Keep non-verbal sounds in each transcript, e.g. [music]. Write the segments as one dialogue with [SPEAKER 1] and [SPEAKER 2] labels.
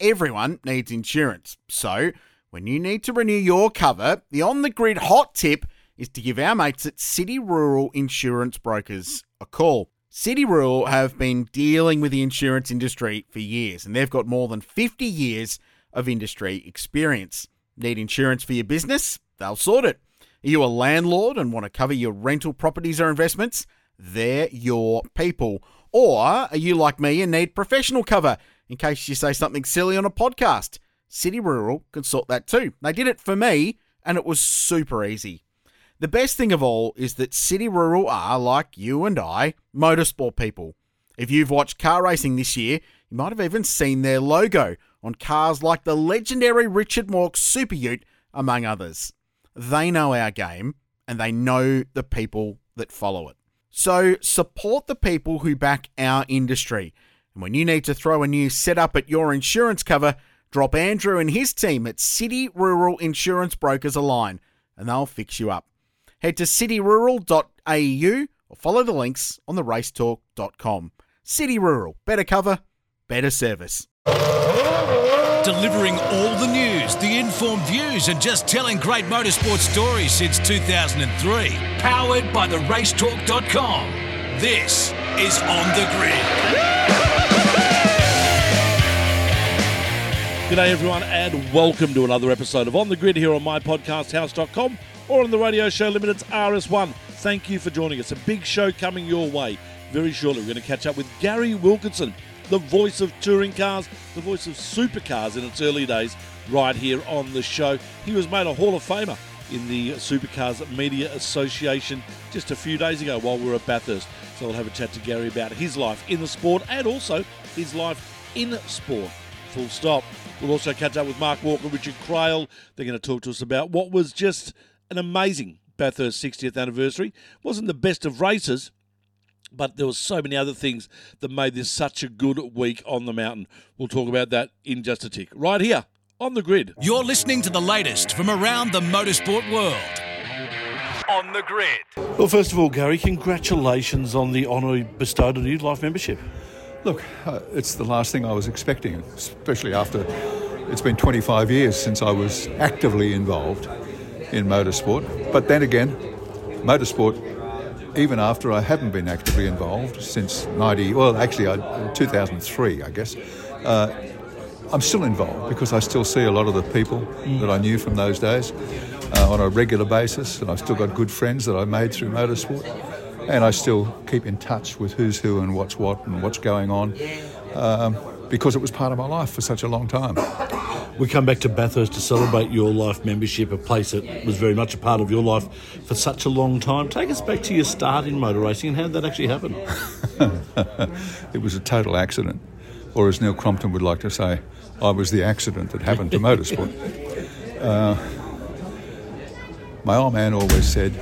[SPEAKER 1] everyone needs insurance. So, when you need to renew your cover, the on the grid hot tip is to give our mates at City Rural Insurance Brokers a call. City Rural have been dealing with the insurance industry for years, and they've got more than 50 years of industry experience. Need insurance for your business? They'll sort it. Are you a landlord and want to cover your rental properties or investments? They're your people. Or are you like me and need professional cover in case you say something silly on a podcast? City Rural can sort that too. They did it for me, and it was super easy. The best thing of all is that City Rural are, like you and I, motorsport people. If you've watched car racing this year, you might have even seen their logo on cars like the legendary Richard Mork Super Ute, among others. They know our game and they know the people that follow it. So support the people who back our industry. And when you need to throw a new setup at your insurance cover, drop Andrew and his team at City Rural Insurance Brokers a line and they'll fix you up. Head to cityrural.au or follow the links on the racetalk.com. City Rural, better cover, better service.
[SPEAKER 2] Delivering all the news, the informed views, and just telling great motorsport stories since 2003. Powered by the racetalk.com. This is On the Grid.
[SPEAKER 3] G'day, everyone, and welcome to another episode of On the Grid here on mypodcasthouse.com or on the radio show Limited's RS1. Thank you for joining us. A big show coming your way very shortly. We're going to catch up with Garry Wilkinson, the voice of touring cars, the voice of supercars in its early days, right here on the show. He was made a Hall of Famer in the Supercars Media Association just a few days ago while we were at Bathurst. So we'll have a chat to Garry about his life in the sport and also his life in sport. Full stop. We'll also catch up with Mark Walker, Richard Craill. They're going to talk to us about what was just an amazing Bathurst 60th anniversary. wasn't the best of races, but there were so many other things that made this such a good week on the mountain. We'll talk about that in just a tick. Right here on the grid.
[SPEAKER 2] You're listening to the latest from around the motorsport world. On the Grid.
[SPEAKER 3] Well, first of all, Garry, congratulations on the honour bestowed on you, life membership.
[SPEAKER 4] Look, uh, it's the last thing I was expecting, especially after it's been 25 years since I was actively involved in motorsport. But then again, motorsport, even after I haven't been actively involved since 90, well, actually, I, 2003, I guess, uh, I'm still involved because I still see a lot of the people that I knew from those days uh, on a regular basis, and I've still got good friends that I made through motorsport, and I still keep in touch with who's who and what's what and what's going on. Um, because it was part of my life for such a long time.
[SPEAKER 3] We come back to Bathurst to celebrate your life membership, a place that was very much a part of your life for such a long time. Take us back to your start in motor racing and how did that actually happen? [laughs]
[SPEAKER 4] it was a total accident, or as Neil Crompton would like to say, I was the accident that happened to motorsport. [laughs] Uh, my old man always said,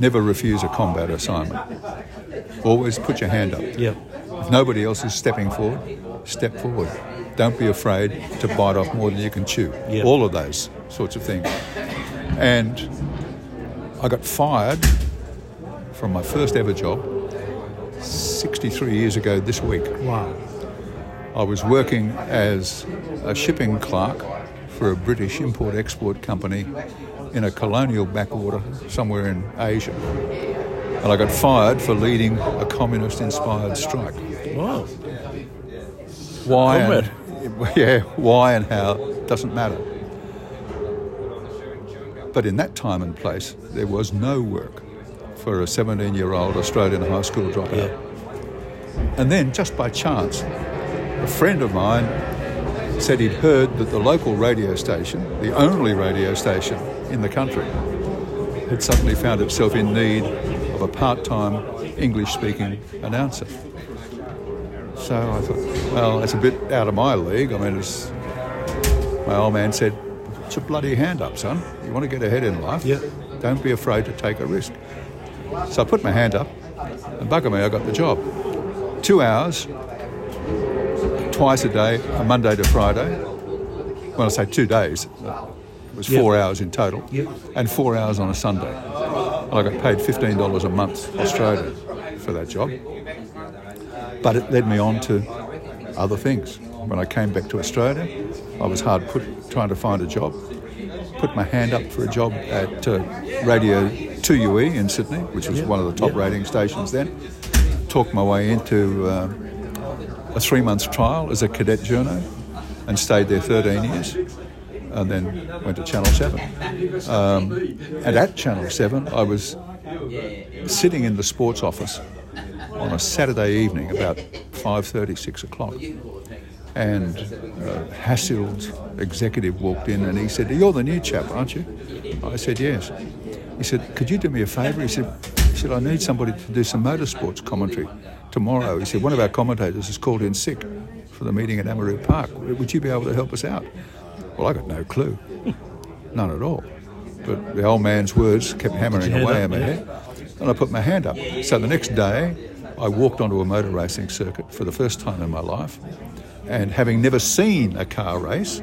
[SPEAKER 4] never refuse a combat assignment. Always put your hand up.
[SPEAKER 3] Yep.
[SPEAKER 4] If nobody else is stepping forward, step forward. Don't be afraid to bite off more than you can chew.
[SPEAKER 3] Yep.
[SPEAKER 4] All of those sorts of things. And I got fired from my first ever job 63 years ago this week.
[SPEAKER 3] Wow.
[SPEAKER 4] I was working as a shipping clerk for a British import export company in a colonial backwater somewhere in Asia. And I got fired for leading a communist inspired strike.
[SPEAKER 3] Wow.
[SPEAKER 4] Why? And, [laughs] yeah, why and how doesn't matter. But in that time and place, there was no work for a 17 year old Australian high school dropout. And then, just by chance, a friend of mine said he'd heard that the local radio station, the only radio station in the country, had suddenly found itself in need of a part time English speaking announcer. So I thought, well, that's a bit out of my league. I mean, it's, my old man said, it's a bloody hand up, son. You want to get ahead in life?
[SPEAKER 3] Yeah.
[SPEAKER 4] Don't be afraid to take a risk." So I put my hand up, and bugger me, I got the job. Two hours, twice a day, a Monday to Friday. When I say two days, it was four hours in total, and four hours on a Sunday. And I got paid fifteen dollars a month Australian for that job. But it led me on to other things. When I came back to Australia, I was hard put trying to find a job. Put my hand up for a job at uh, Radio 2UE in Sydney, which was one of the top rating stations then. Talked my way into uh, a three month trial as a cadet journo and stayed there 13 years and then went to Channel 7. Um, and at Channel 7, I was sitting in the sports office on a Saturday evening about 5.30, 6 o'clock. And uh, Hassild's executive walked in and he said, You're the new chap, aren't you? I said, Yes. He said, Could you do me a favour? He said, he said, I need somebody to do some motorsports commentary tomorrow. He said, One of our commentators has called in sick for the meeting at Amaroo Park. Would you be able to help us out? Well, I got no clue. None at all. But the old man's words kept hammering away at my
[SPEAKER 3] yeah.
[SPEAKER 4] head. And I put my hand up. So the next day, I walked onto a motor racing circuit for the first time in my life. And having never seen a car race,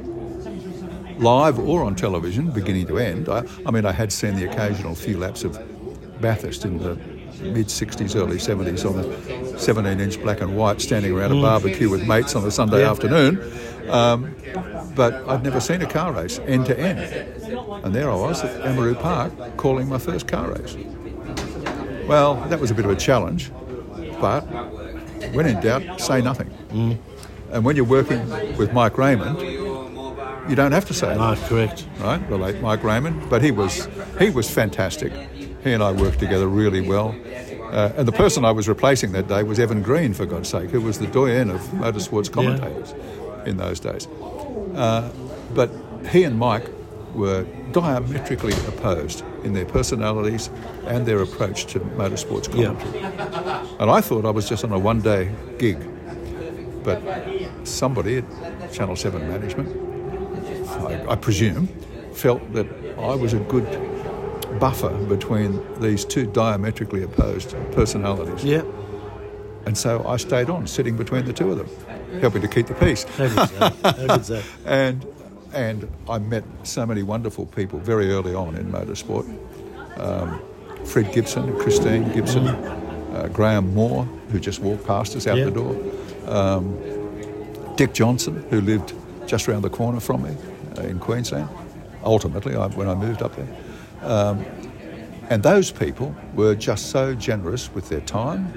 [SPEAKER 4] live or on television, beginning to end, I, I mean, I had seen the occasional few laps of Bathurst in the mid 60s, early 70s on the 17 inch black and white, standing around a barbecue with mates on a Sunday afternoon. Um, but I'd never seen a car race end to end. And there I was at Amaroo Park calling my first car race. Well, that was a bit of a challenge, but when in doubt, say nothing. And when you're working with Mike Raymond, you don't have to say
[SPEAKER 3] No, correct.
[SPEAKER 4] right? The late Mike Raymond, but he was he was fantastic. He and I worked together really well. Uh, and the person I was replacing that day was Evan Green, for God's sake, who was the doyen of motorsports commentators in those days. Uh, but he and Mike were diametrically opposed in their personalities and their approach to motorsports
[SPEAKER 3] Yeah.
[SPEAKER 4] commentary. And I thought I was just on a one day gig. But somebody at Channel 7 management, I, I presume, felt that I was a good buffer between these two diametrically opposed personalities.
[SPEAKER 3] Yeah.
[SPEAKER 4] And so I stayed on, sitting between the two of them, helping to keep the peace.
[SPEAKER 3] How good's that? How good's that? [laughs]
[SPEAKER 4] and and I met so many wonderful people very early on in motorsport. Um, Fred Gibson, Christine Gibson, uh, Graham Moore, who just walked past us out
[SPEAKER 3] Yeah.
[SPEAKER 4] the door, um, Dick Johnson, who lived just around the corner from me uh, in Queensland. Ultimately, I, when I moved up there, um, and those people were just so generous with their time,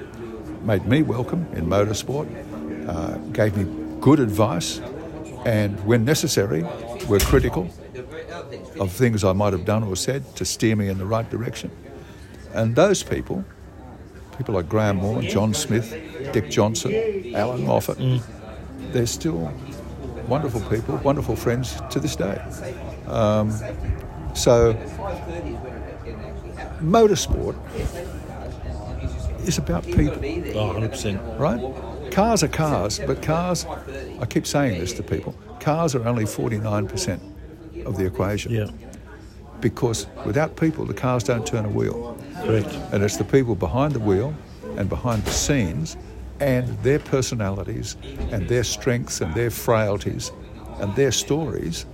[SPEAKER 4] made me welcome in motorsport, uh, gave me good advice, and when necessary, were critical of things I might have done or said to steer me in the right direction. And those people, people like Graham Moore, John Smith, Dick Johnson, Allan Moffat, they're still wonderful people, wonderful friends to this day. Um, so, motorsport is about people
[SPEAKER 3] Oh, 100%.
[SPEAKER 4] right? Cars are cars, but cars, I keep saying this to people, cars are only 49% of the equation.
[SPEAKER 3] Yeah.
[SPEAKER 4] Because without people, the cars don't turn a wheel.
[SPEAKER 3] Correct.
[SPEAKER 4] And it's the people behind the wheel and behind the scenes and their personalities and their strengths and their frailties and their stories.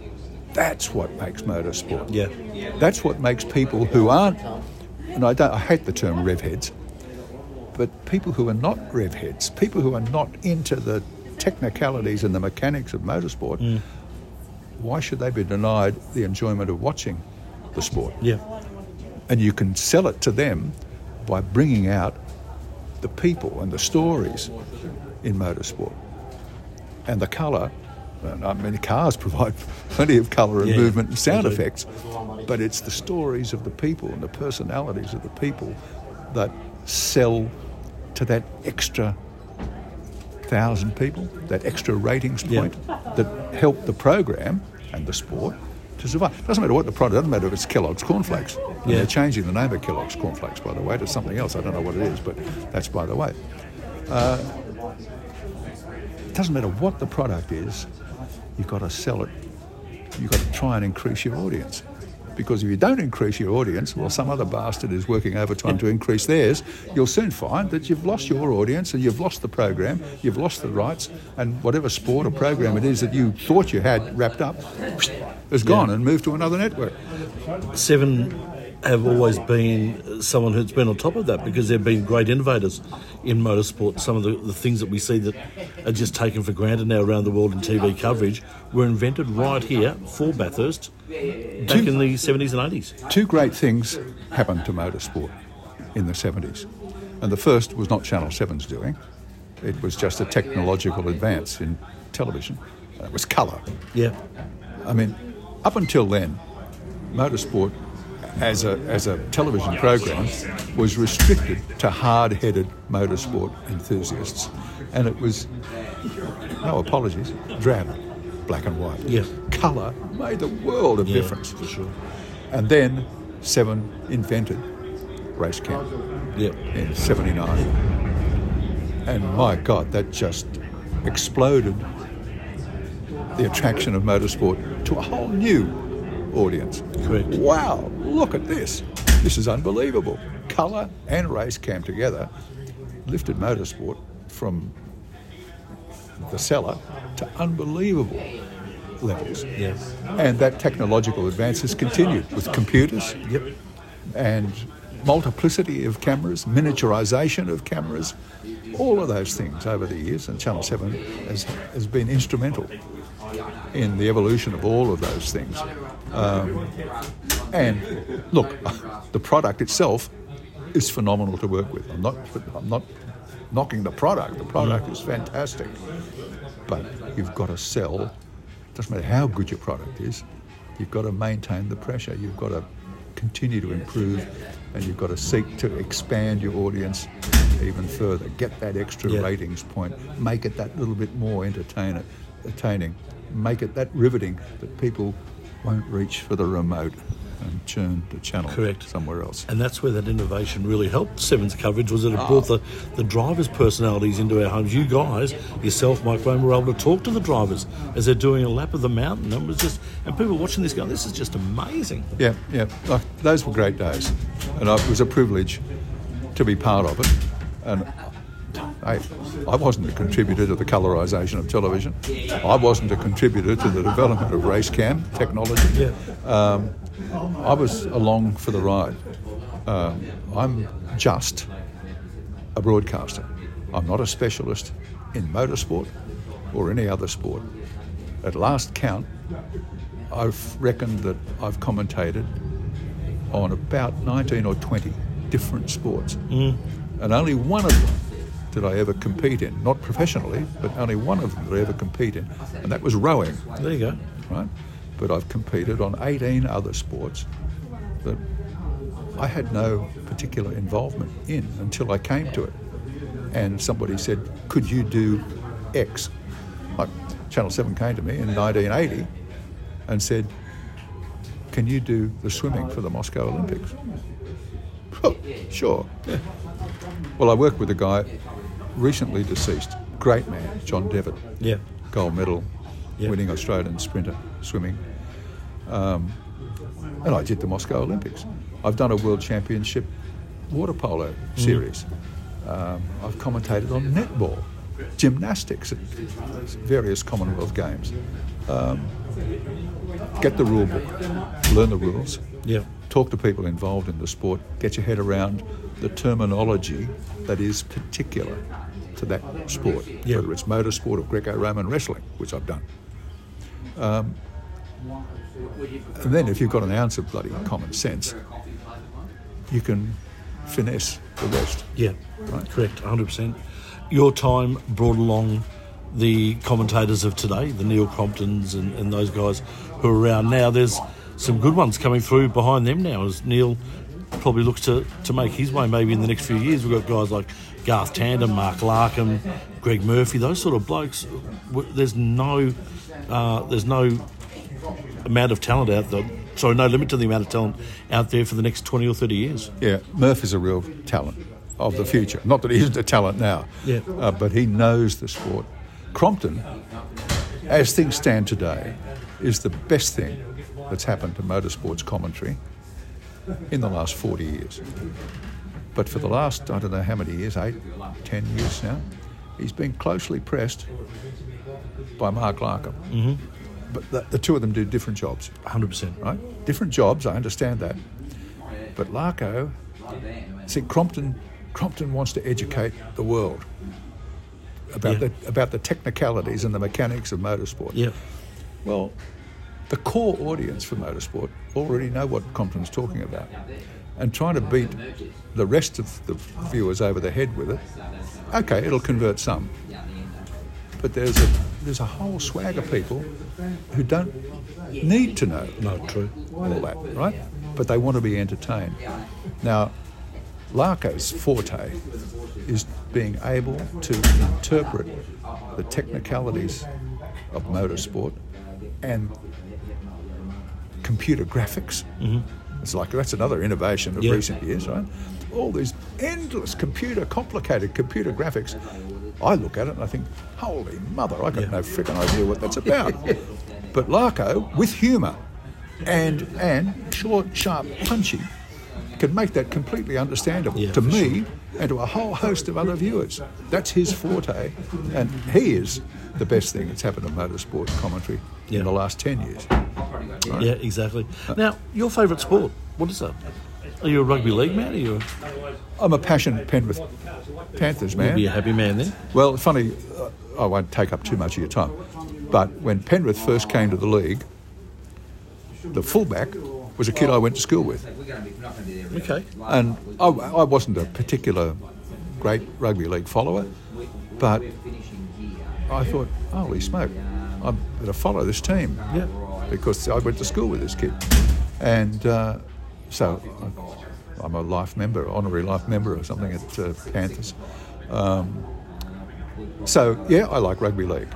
[SPEAKER 4] That's what makes motorsport.
[SPEAKER 3] Yeah.
[SPEAKER 4] That's what makes people who aren't, and I, don't, I hate the term rev heads, but people who are not rev heads, people who are not into the technicalities and the mechanics of motorsport, mm. why should they be denied the enjoyment of watching the sport?
[SPEAKER 3] Yeah.
[SPEAKER 4] And you can sell it to them by bringing out the people and the stories in motorsport. And the colour, and I mean, cars [laughs] provide plenty of colour and
[SPEAKER 3] Yeah,
[SPEAKER 4] movement and sound effects, but it's the stories of the people and the personalities of the people that sell to that extra thousand people, that extra ratings
[SPEAKER 3] Yeah.
[SPEAKER 4] point that help the program and the sport to survive. Doesn't matter what the product, doesn't matter if it's Kellogg's cornflakes. And
[SPEAKER 3] Yeah.
[SPEAKER 4] They're changing the name of Kellogg's cornflakes, by the way, to something else. I don't know what it is, but that's by the way. Uh, doesn't matter what the product is, you've got to sell it. You've got to try and increase your audience. Because if you don't increase your audience, well, some other bastard is working overtime to increase theirs, you'll soon find that you've lost your audience and you've lost the program, you've lost the rights, and whatever sport or program it is that you thought you had wrapped up has gone and moved to another network.
[SPEAKER 3] Seven have always been someone who's been on top of that because they've been great innovators in motorsport. Some of the, the things that we see that are just taken for granted now around the world in TV coverage were invented right here for Bathurst back in the 70s and 80s.
[SPEAKER 4] Two great things happened to motorsport in the 70s. And the first was not Channel 7's doing, it was just a technological advance in television. It was colour.
[SPEAKER 3] Yeah.
[SPEAKER 4] I mean, up until then, motorsport as a, as a television program was restricted to hard headed motorsport enthusiasts. And it was, no apologies, drab, black and white.
[SPEAKER 3] Yeah.
[SPEAKER 4] Colour made the world of
[SPEAKER 3] Yeah,
[SPEAKER 4] difference.
[SPEAKER 3] for sure.
[SPEAKER 4] And then Seven invented race cam
[SPEAKER 3] Yeah.
[SPEAKER 4] in 79. And my God, that just exploded the attraction of motorsport to a whole new audience.
[SPEAKER 3] Correct.
[SPEAKER 4] Wow, look at this. This is unbelievable. Colour and race cam together lifted motorsport from the cellar to unbelievable levels.
[SPEAKER 3] Yes.
[SPEAKER 4] And that technological advance has continued with computers
[SPEAKER 3] Yep.
[SPEAKER 4] and multiplicity of cameras, miniaturization of cameras, all of those things over the years. And Channel 7 has, has been instrumental in the evolution of all of those things. Um, and look, [laughs] the product itself is phenomenal to work with. I'm not, I'm not knocking the product, the product is fantastic. But you've got to sell, doesn't matter how good your product is, you've got to maintain the pressure, you've got to continue to improve, and you've got to seek to expand your audience even further. Get that extra ratings point, make it that little bit more entertain- entertaining, make it that riveting that people won't reach for the remote and churn the channel
[SPEAKER 3] Correct.
[SPEAKER 4] somewhere else.
[SPEAKER 3] And that's where that innovation really helped Seven's coverage was that it ah. brought the, the drivers' personalities into our homes. You guys, yourself, Mike Wayne, were able to talk to the drivers as they're doing a lap of the mountain. And was just and people watching this going, This is just amazing.
[SPEAKER 4] Yeah, yeah. Like, those were great days, and it was a privilege to be part of it. And I, I wasn't a contributor to the colorisation of television. I wasn't a contributor to the development of race cam technology. Um, I was along for the ride. Um, I'm just a broadcaster. I'm not a specialist in motorsport or any other sport. At last count, I've reckoned that I've commentated on about 19 or 20 different sports. And only one of them did I ever compete in. Not professionally, but only one of them did I ever compete in. And that was rowing,
[SPEAKER 3] There you go.
[SPEAKER 4] right? But I've competed on 18 other sports that I had no particular involvement in until I came to it. And somebody said, Could you do X? Like Channel 7 came to me in 1980 and said, Can you do the swimming for the Moscow Olympics? Oh, [laughs] sure. Yeah. Well, I worked with a guy recently deceased, great man, John Devitt,
[SPEAKER 3] Yeah.
[SPEAKER 4] gold medal
[SPEAKER 3] Yeah.
[SPEAKER 4] winning Australian sprinter swimming. Um, and I did the Moscow Olympics. I've done a world championship water polo series. Um, I've commentated on netball, gymnastics at various Commonwealth Games. Um, get the rule book, learn the rules,
[SPEAKER 3] Yeah.
[SPEAKER 4] talk to people involved in the sport, get your head around the terminology that is particular to that sport,
[SPEAKER 3] Yeah.
[SPEAKER 4] whether it's motorsport or Greco-Roman wrestling, which I've done. Um, and then if you've got an ounce of bloody common sense, you can finesse the rest.
[SPEAKER 3] Yeah, right? correct, 100%. Your time brought along the commentators of today, the Neil Cromptons and, and those guys who are around now. There's some good ones coming through behind them now as Neil probably looks to, to make his way maybe in the next few years. We've got guys like Garth Tander, Mark Larkham, Greg Murphy, those sort of blokes. There's no, uh, there's no amount of talent out there. Sorry, no limit to the amount of talent out there for the next 20 or 30 years.
[SPEAKER 4] Yeah, Murph is a real talent of the future. Not that he isn't a talent now,
[SPEAKER 3] Yeah.
[SPEAKER 4] uh, but he knows the sport. Crompton, as things stand today, is the best thing that's happened to motorsports commentary in the last 40 years. But for the last, I don't know how many years, eight, ten years now, he's been closely pressed by Mark Larkham. Mm-hmm. But the, the two of them do different jobs,
[SPEAKER 3] 100%.
[SPEAKER 4] right? Different jobs, I understand that. But Larko, see, Crompton, Crompton wants to educate the world about
[SPEAKER 3] Yeah.
[SPEAKER 4] the about the technicalities and the mechanics of motorsport.
[SPEAKER 3] Yeah.
[SPEAKER 4] Well, the core audience for motorsport already know what Crompton's talking about. And trying to beat the rest of the viewers over the head with it, okay, it'll convert some. But there's a there's a whole swag of people who don't need to know
[SPEAKER 3] No, true.
[SPEAKER 4] all that, right? But they want to be entertained. Now, Larko's forte is being able to interpret the technicalities of motorsport and computer graphics. Mm-hmm. It's like that's another innovation of
[SPEAKER 3] Yeah.
[SPEAKER 4] recent years, right? All these endless computer, complicated computer graphics. I look at it and I think, holy mother, I got
[SPEAKER 3] Yeah.
[SPEAKER 4] no freaking idea what that's about. [laughs] but Larko, with humour and and short, sharp, punchy, can make that completely understandable
[SPEAKER 3] Yeah,
[SPEAKER 4] to me and to a whole host of other viewers. That's his forte, and he is the best thing that's happened to motorsport commentary
[SPEAKER 3] Yeah.
[SPEAKER 4] in the last ten years.
[SPEAKER 3] Yeah, exactly. Now, your favourite sport, what is that? Are you a rugby league man? Are you a,
[SPEAKER 4] I'm a passionate Penrith Panthers man.
[SPEAKER 3] you'll be a happy man then?
[SPEAKER 4] Well, funny, uh, I won't take up too much of your time, but when Penrith first came to the league, the fullback was a kid I went to school with.
[SPEAKER 3] Okay.
[SPEAKER 4] And I, I wasn't a particular great rugby league follower, but I thought, holy smoke, I better follow this team.
[SPEAKER 3] Yeah.
[SPEAKER 4] Because I went to school with this kid. And uh, so I- I'm a life member, honorary life member or something at uh, Panthers. Um, so, yeah, I like rugby league.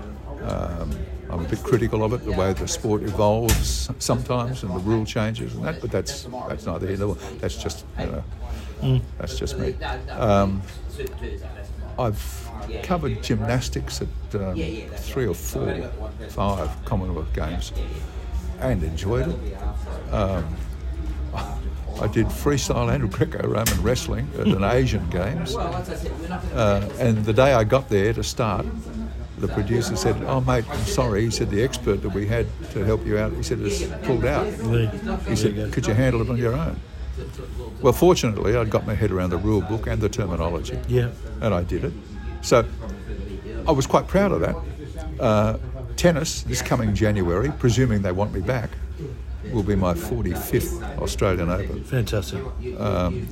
[SPEAKER 4] Um, I'm a bit critical of it, the way the sport evolves sometimes and the rule changes and that, but that's that's neither here nor there. That's just, you know, that's just me. Um, I've covered gymnastics at um, three or four, five Commonwealth Games and enjoyed it. Um, [laughs] I did freestyle and Greco-Roman wrestling at an [laughs] Asian Games. Uh, and the day I got there to start, the producer said, "Oh, mate, I'm sorry." He said the expert that we had to help you out, he said, has pulled out. He said, "Could you handle it on your own?" Well, fortunately, I'd got my head around the rule book and the terminology,
[SPEAKER 3] Yeah.
[SPEAKER 4] and I did it. So I was quite proud of that. Uh, tennis this coming January, presuming they want me back, will be my 45th Australian Open
[SPEAKER 3] Fantastic.
[SPEAKER 4] um,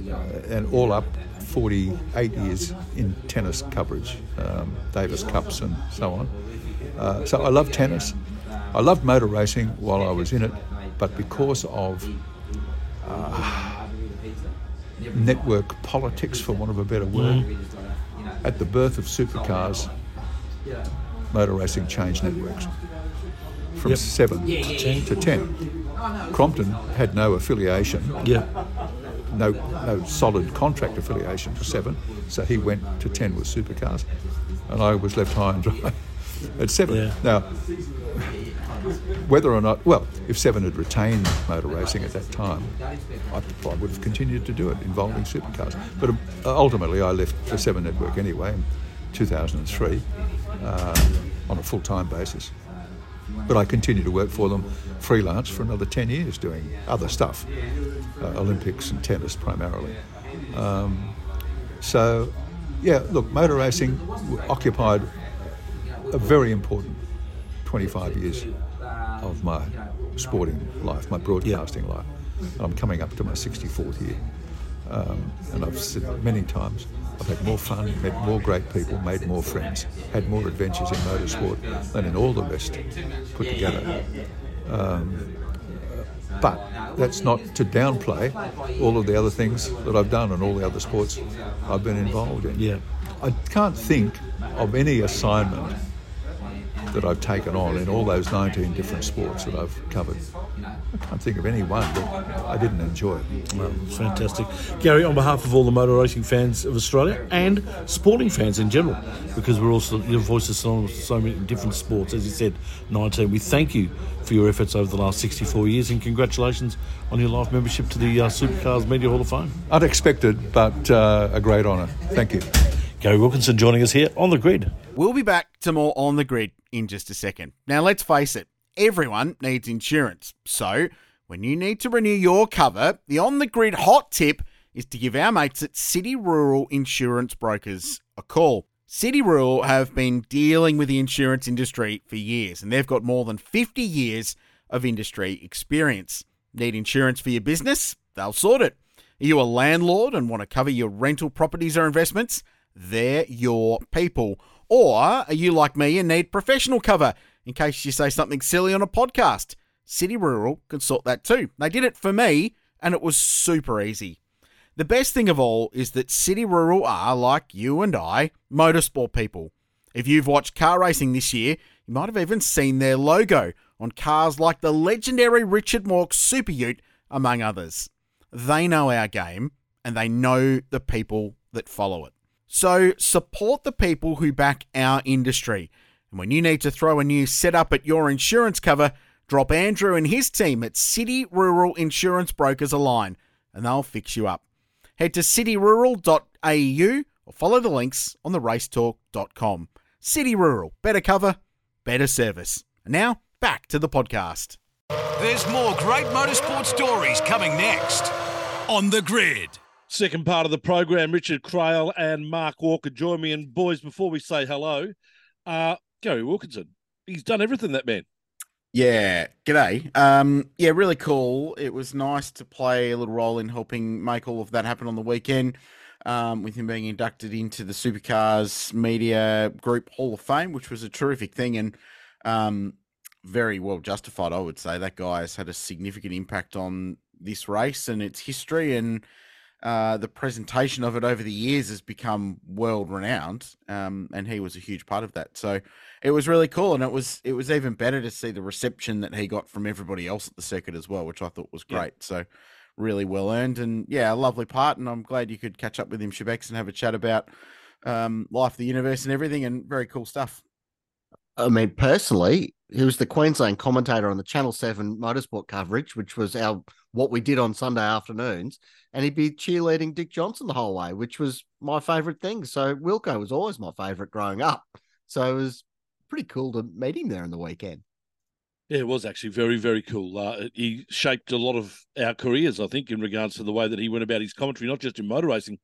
[SPEAKER 4] and all up 48 years in tennis coverage, um, Davis Cups and so on. Uh, so I love tennis. I loved motor racing while I was in it, but because of uh, network politics, for want of a better word, at the birth of supercars, motor racing changed networks from
[SPEAKER 3] Yep.
[SPEAKER 4] seven to ten. Crompton had no affiliation
[SPEAKER 3] Yeah.
[SPEAKER 4] no no solid contract affiliation for seven, so he went to ten with supercars, and I was left high and dry [laughs] at seven.
[SPEAKER 3] Yeah.
[SPEAKER 4] Now, whether or not, well, if seven had retained motor racing at that time, I probably would have continued to do it involving supercars. But uh, ultimately, I left the Seven Network anyway in 2003 uh, on a full-time basis. But I continued to work for them freelance for another 10 years doing other stuff, uh, Olympics and tennis primarily. Um, so, yeah, look, motor racing occupied a very important 25 years of my sporting life, my broadcasting life. And I'm coming up to my 64th year. Um, and I've said many times, I've had more fun, met more great people, made more friends, had more adventures in motorsport than in all the rest put together. Um, but that's not to downplay all of the other things that I've done and all the other sports I've been involved in.
[SPEAKER 3] Yeah.
[SPEAKER 4] I can't think of any assignment that I've taken on in all those 19 different sports that I've covered. I can't think of any one that I didn't enjoy.
[SPEAKER 3] Well, fantastic. Garry, on behalf of all the motor racing fans of Australia and sporting fans in general, because we're also, your voice is synonymous with so many different sports, as you said, 19, we thank you for your efforts over the last 64 years and congratulations on your life membership to the uh, Supercars Media Hall of Fame.
[SPEAKER 4] Unexpected, but uh, a great honour. Thank you.
[SPEAKER 3] Garry Wilkinson joining us here on the grid.
[SPEAKER 1] We'll be back to more on the grid in just a second. Now, let's face it, everyone needs insurance. So, when you need to renew your cover, the on the grid hot tip is to give our mates at City Rural Insurance Brokers a call. City Rural have been dealing with the insurance industry for years, and they've got more than 50 years of industry experience. Need insurance for your business? They'll sort it. Are you a landlord and want to cover your rental properties or investments? They're your people. Or are you like me and need professional cover in case you say something silly on a podcast? City Rural can sort that too. They did it for me and it was super easy. The best thing of all is that City Rural are, like you and I, motorsport people. If you've watched car racing this year, you might have even seen their logo on cars like the legendary Richard Mork Super Ute, among others. They know our game and they know the people that follow it. So support the people who back our industry. And when you need to throw a new setup at your insurance cover, drop Andrew and his team at City Rural Insurance Brokers a line and they'll fix you up. Head to cityrural.au or follow the links on the racetalk.com. City Rural, better cover, better service. And now, back to the podcast.
[SPEAKER 2] There's more great motorsport stories coming next on the grid.
[SPEAKER 3] Second part of the program, Richard Craill and Mark Walker join me. And boys, before we say hello, uh, Garry Wilkinson, he's done everything, that man.
[SPEAKER 1] Yeah, g'day. Um, yeah, really cool. It was nice to play a little role in helping make all of that happen on the weekend. Um, with him being inducted into the Supercars Media Group Hall of Fame, which was a terrific thing and um, very well justified, I would say. That guy has had a significant impact on this race and its history, and uh, the presentation of it over the years has become world renowned. Um, and he was a huge part of that. So it was really cool, and it was it was even better to see the reception that he got from everybody else at the circuit as well, which I thought was great. Yeah. So really well earned, and yeah, a lovely part. And I'm glad you could catch up with him, Shebex, and have a chat about um, life, the universe, and everything, and very cool stuff.
[SPEAKER 5] I mean, personally, he was the Queensland commentator on the Channel Seven motorsport coverage, which was our what we did on Sunday afternoons, and he'd be cheerleading Dick Johnson the whole way, which was my favourite thing. So Wilko was always my favourite growing up. So it was pretty cool to meet him there in the weekend.
[SPEAKER 3] Yeah, it was actually very, very cool. Uh, he shaped a lot of our careers, I think, in regards to the way that he went about his commentary, not just in motor racing,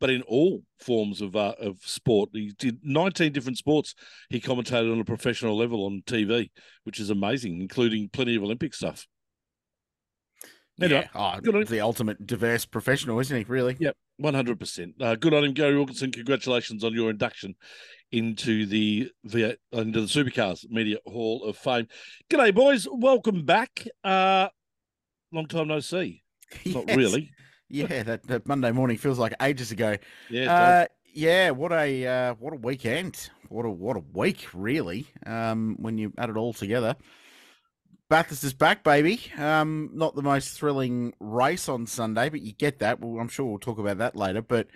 [SPEAKER 3] but in all forms of uh, of sport. He did 19 different sports. He commentated on a professional level on TV, which is amazing, including plenty of Olympic stuff.
[SPEAKER 1] Yeah, oh, the ultimate diverse professional, isn't he? Really?
[SPEAKER 3] Yep, one hundred percent. Uh, good on him, Garry Wilkinson. Congratulations on your induction into the via into the Supercars Media Hall of Fame. G'day, boys. Welcome back. Uh, long time no see. [laughs] Yes. Not really.
[SPEAKER 1] Yeah, that, that, Monday morning feels like ages ago.
[SPEAKER 3] Yeah, uh,
[SPEAKER 1] yeah. What a uh, what a weekend. What a what a week, really. Um, when you add it all together. Bathurst is back, baby. Um, not the most thrilling race on Sunday, but you get that. Well, I'm sure we'll talk about that later. But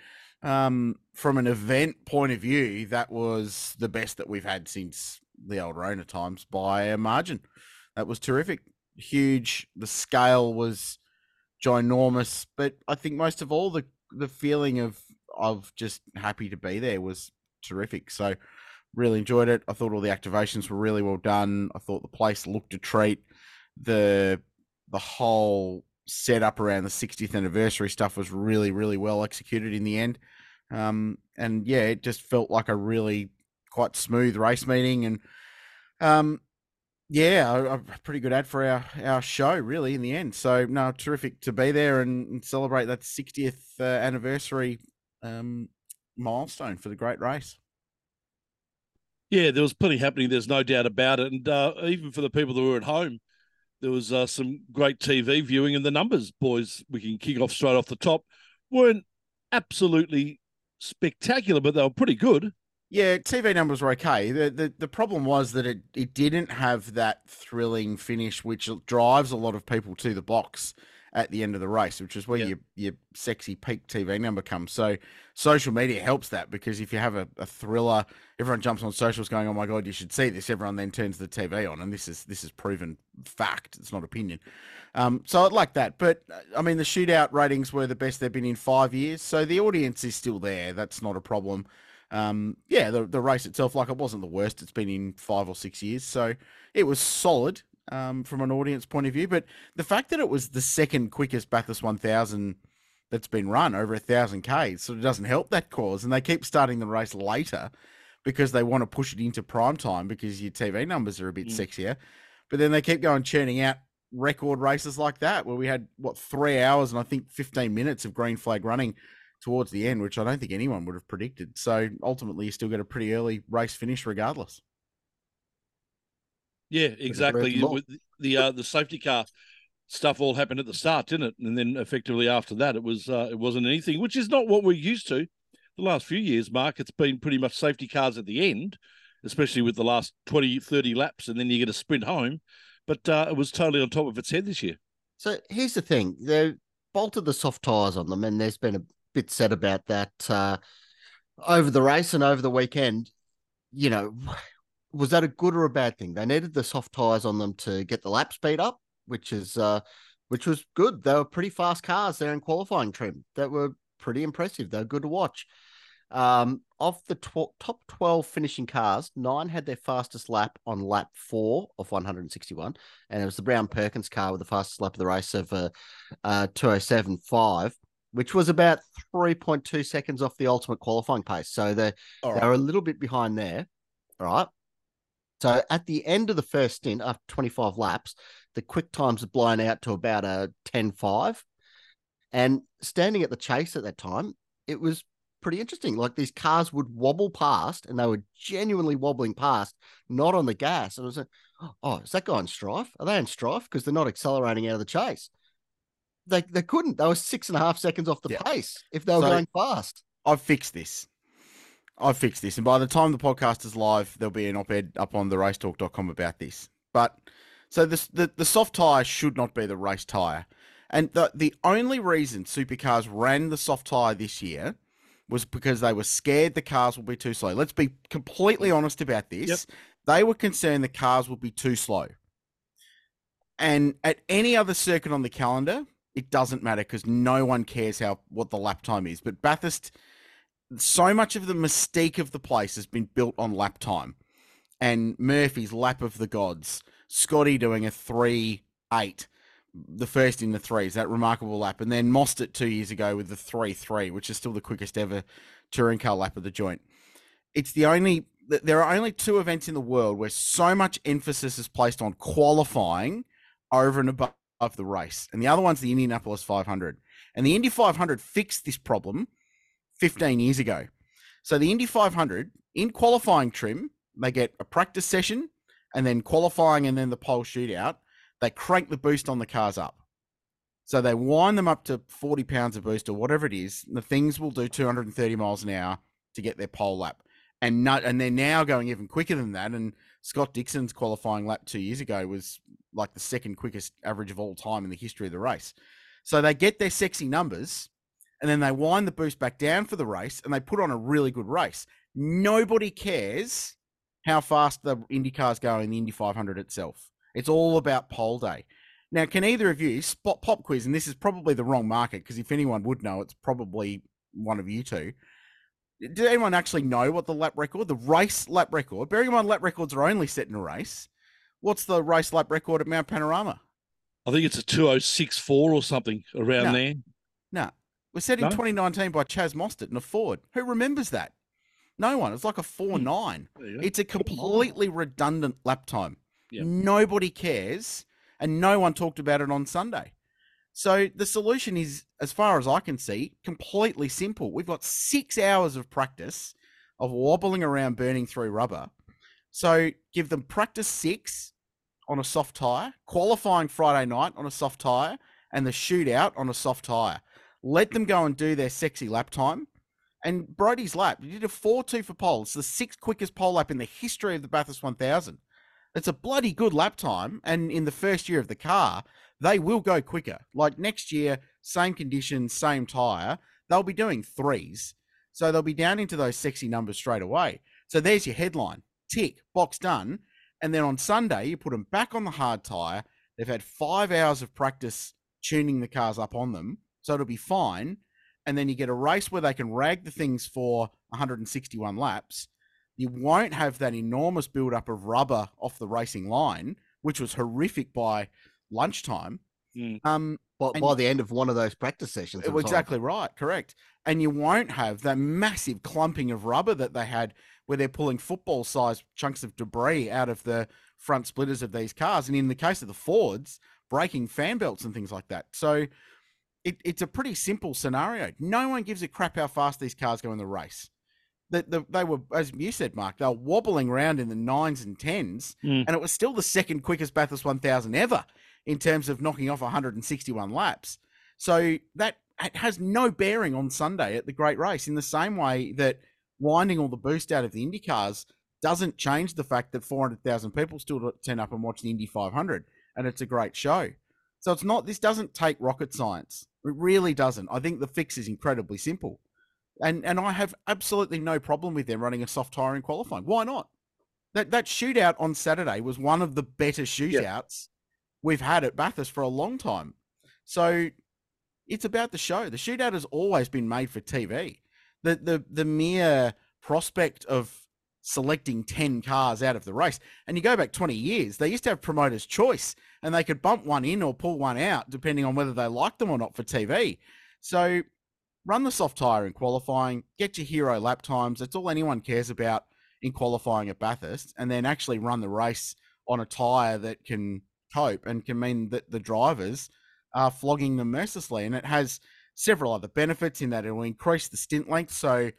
[SPEAKER 1] um, from an event point of view, that was the best that we've had since the old Rona times by a margin. That was terrific. Huge. The scale was ginormous, but I think most of all, the the feeling of of just happy to be there was terrific. So Really enjoyed it. I thought all the activations were really well done. I thought the place looked a treat. The the whole setup around the 60th anniversary stuff was really, really well executed in the end. Um, and yeah, it just felt like a really quite smooth race meeting. And um, yeah, a, a, pretty good ad for our, our show, really, in the end. So, no, terrific to be there and, and celebrate that 60th uh, anniversary um, milestone for the great race.
[SPEAKER 3] Yeah, there was plenty happening. There's no doubt about it. And uh, even for the people that were at home, there was uh, some great TV viewing, and the numbers, boys, we can kick off straight off the top, weren't absolutely spectacular, but they were pretty good.
[SPEAKER 1] Yeah, TV numbers were okay. The, the the problem was that it, it didn't have that thrilling finish, which drives a lot of people to the box at the end of the race, which is where
[SPEAKER 3] Yeah.
[SPEAKER 1] your your sexy peak TV number comes. So social media helps that because if you have a, a thriller, everyone jumps on socials going, "Oh my god, you should see this." Everyone then turns the TV on, and this is this is proven fact. It's not opinion. Um, so I'd like that, but uh, I mean the shootout ratings were the best they've been in five years, so the audience is still there. That's not a problem. Um, yeah, the the race itself, like it wasn't the worst it's been in five or six years, so it was solid um, from an audience point of view. But the fact that it was the second quickest Bathurst 1000 that's been run over a thousand k sort of doesn't help that cause, and they keep starting the race later because they want to push it into prime time because your TV numbers are a bit
[SPEAKER 3] Mm.
[SPEAKER 1] sexier. But then they keep going churning out record races like that where we had what three hours and I think 15 minutes of green flag running towards the end, which I don't think anyone would have predicted. So ultimately, you still get a pretty early race finish regardless.
[SPEAKER 3] Yeah, exactly. With the uh, the safety car stuff all happened at the start, didn't it? And then effectively after that, it was uh, it wasn't anything, which is not what we're used to. The last few years, Mark, it's been pretty much safety cars at the end, especially with the last 20, 30 laps, and then you get a sprint home. But uh, it was totally on top of its head this year.
[SPEAKER 5] So here's the thing: they bolted the soft tires on them, and there's been a bit said about that uh, over the race and over the weekend. You know, [sighs] was that a good or a bad thing? They needed the soft tires on them to get the lap speed up, which is uh, which was good. They were pretty fast cars there in qualifying trim. That were pretty impressive. They were good to watch. Um, of the tw- top 12 finishing cars, nine had their fastest lap on lap four of 161 and it was the Brown Perkins car with the fastest lap of the race of uh, uh, 207.5, which was about 3.2 seconds off the ultimate qualifying pace. So they,
[SPEAKER 1] All
[SPEAKER 5] they were a little bit behind there. All right. So at the end of the first stint, after 25 laps, the quick times had blown out to about a 10.5. And standing at the chase at that time, it was pretty interesting. Like these cars would wobble past and they were genuinely wobbling past, not on the gas. And I was like, oh, is that guy in strife? Are they in strife? Because they're not accelerating out of the chase. They, they couldn't. They were six and a half seconds off the
[SPEAKER 1] Yeah.
[SPEAKER 5] pace if they were
[SPEAKER 1] So-
[SPEAKER 5] going fast.
[SPEAKER 1] I've fixed this. I've fixed this. And by the time the podcast is live, there'll be an op ed up on the racetalk.com about this. But so this, the, the soft tyre should not be the race tyre. And the, the only reason supercars ran the soft tyre this year was because they were scared the cars would be too slow. Let's be completely mm. honest about this.
[SPEAKER 3] Yep.
[SPEAKER 1] They were concerned the cars would be too slow. And at any other circuit on the calendar, it doesn't matter because no one cares how what the lap time is. But Bathurst, so much of the mystique of the place has been built on lap time. And Murphy's lap of the gods, Scotty doing a three eight, the first in the threes, that remarkable lap, and then Mostert two years ago with the three three, which is still the quickest ever touring car lap of the joint. It's the only there are only two events in the world where so much emphasis is placed on qualifying over and above the race, and the other one's the Indianapolis 500. And the Indy 500 fixed this problem 15 years ago. So the Indy 500 in qualifying trim, they get a practice session and then qualifying and then the pole shootout. They crank the boost on the cars up. So they wind them up to 40 pounds of boost or whatever it is. The things will do 230 miles an hour to get their pole lap. And not, and they're now going even quicker than that. And Scott Dixon's qualifying lap two years ago was like the second quickest average of all time in the history of the race. So they get their sexy numbers and then they wind the boost back down for the race and they put on a really good race. Nobody cares how fast the Indy cars go in the Indy 500 itself. It's all about pole day. Now, can either of you spot pop quiz? And this is probably the wrong market because if anyone would know, it's probably one of you two. Did anyone actually know what the lap record, the race lap record? Bearing in mind, lap records are only set in a race. What's the race lap record at Mount Panorama?
[SPEAKER 3] I think it's a 2064 or something around
[SPEAKER 1] No.
[SPEAKER 3] there.
[SPEAKER 1] No, was set in
[SPEAKER 3] No?
[SPEAKER 1] 2019 by Chaz Mostert in a Ford. Who remembers that? No one. It's like a four nine. Hmm.
[SPEAKER 3] There you go.
[SPEAKER 1] It's a completely redundant lap time.
[SPEAKER 3] Yep.
[SPEAKER 1] Nobody cares, and no one talked about it on Sunday. So the solution is, as far as I can see, completely simple. We've got six hours of practice of wobbling around, burning through rubber. So give them practice six on a soft tire, qualifying Friday night on a soft tire, and the shootout on a soft tire. Let them go and do their sexy lap time, And Brodie's lap, he did a 4 2 for pole. It's the sixth quickest pole lap in the history of the Bathurst 1000. It's a bloody good lap time. And in the first year of the car, they will go quicker. Like next year, same conditions, same tyre, they'll be doing threes. So they'll be down into those sexy numbers straight away. So there's your headline tick, box done. And then on Sunday, you put them back on the hard tyre. They've had five hours of practice tuning the cars up on them. So it'll be fine. And then you get a race where they can rag the things for 161 laps. You won't have that enormous build-up of rubber off the racing line, which was horrific by lunchtime.
[SPEAKER 3] Mm.
[SPEAKER 1] Um,
[SPEAKER 5] By, by the end of one of those practice sessions. it was
[SPEAKER 1] exactly right, correct. And you won't have that massive clumping of rubber that they had where they're pulling football sized chunks of debris out of the front splitters of these cars. And in the case of the Fords, breaking fan belts and things like that. So it, it's a pretty simple scenario. No one gives a crap how fast these cars go in the race. The, the, they were, as you said, Mark, they were wobbling around in the nines and tens,
[SPEAKER 3] Mm.
[SPEAKER 1] and it was still the second quickest Bathurst 1000 ever in terms of knocking off 161 laps. So that it has no bearing on Sunday at the Great Race in the same way that winding all the boost out of the Indy cars doesn't change the fact that 400,000 people still turn up and watch the Indy 500 and it's a great show. So it's not, this doesn't take rocket science. It really doesn't. I think the fix is incredibly simple. And and I have absolutely no problem with them running a soft tire in qualifying. Why not? That that shootout on Saturday was one of the better shootouts we've had at Bathurst for a long time. So it's about the show. The shootout has always been made for TV. The the the mere prospect of selecting 10 cars out of the race. And you go back 20 years, they used to have promoters' choice and they could bump one in or pull one out depending on whether they liked them or not for TV. So run the soft tire in qualifying, get your hero lap times. That's all anyone cares about in qualifying at Bathurst, and then actually run the race on a tire that can cope and can mean that the drivers are flogging them mercilessly. And it has several other benefits in that it will increase the stint length. So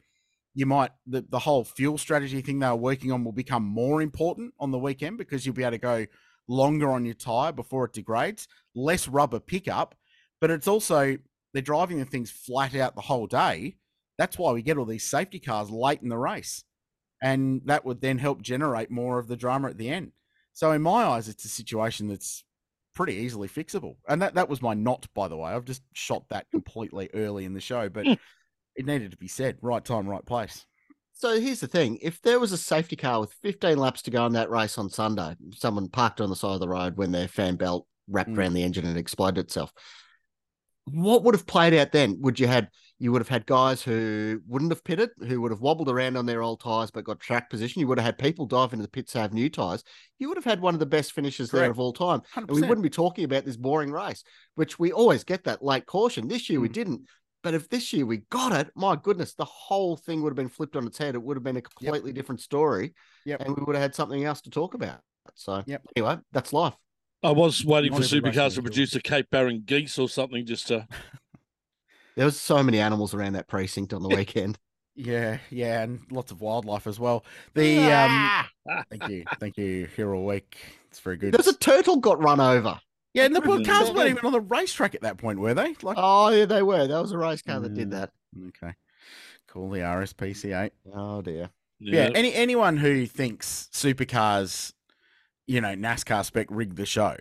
[SPEAKER 1] you might the, the whole fuel strategy thing they're working on will become more important on the weekend because you'll be able to go longer on your tire before it degrades, less rubber pickup, but it's also they're driving the things flat out the whole day. That's why we get all these safety cars late in the race. And that would then help generate more of the drama at the end. So in my eyes, it's a situation that's pretty easily fixable. And that, that was my not, by the way. I've just shot that completely early in the show, but it needed to be said. Right time, right place.
[SPEAKER 5] So here's the thing: if there was a safety car with 15 laps to go in that race on Sunday, someone parked on the side of the road when their fan belt wrapped
[SPEAKER 1] Mm.
[SPEAKER 5] around the engine and exploded itself, what would have played out then? Would you had you would have had guys who wouldn't have pitted, who would have wobbled around on their old tires but got track position. You would have had people dive into the pits to have new tires. You would have had one of the best finishes there of all time.
[SPEAKER 1] 100%.
[SPEAKER 5] And we wouldn't be talking about this boring race, which we always get that late caution. This year we
[SPEAKER 1] Mm.
[SPEAKER 5] didn't. But if this year we got it, my goodness, the whole thing would have been flipped on its head. It would have been a completely different story.
[SPEAKER 1] Yep.
[SPEAKER 5] And we would have had something else to talk about. So
[SPEAKER 1] Yep.
[SPEAKER 5] anyway, that's life.
[SPEAKER 3] I was waiting
[SPEAKER 1] Not
[SPEAKER 3] for
[SPEAKER 1] every race
[SPEAKER 3] supercars
[SPEAKER 1] is
[SPEAKER 3] to produce a Cape Barren geese or something just to. [laughs]
[SPEAKER 5] There was so many animals around that precinct on the weekend.
[SPEAKER 1] Yeah, yeah, and lots of wildlife as well. The um thank you, thank you, Hero Week. It's very good.
[SPEAKER 5] There was a turtle got run over.
[SPEAKER 1] yeah, and the
[SPEAKER 3] Mm.
[SPEAKER 1] cars weren't even on the racetrack at that point, were they? Like
[SPEAKER 5] Oh yeah, they were. That was a race car that did
[SPEAKER 1] Mm.
[SPEAKER 5] that.
[SPEAKER 1] Okay. Cool the RSPCA.
[SPEAKER 5] Oh dear.
[SPEAKER 1] Yeah. any anyone who thinks supercars, you know, NASCAR spec rigged the show.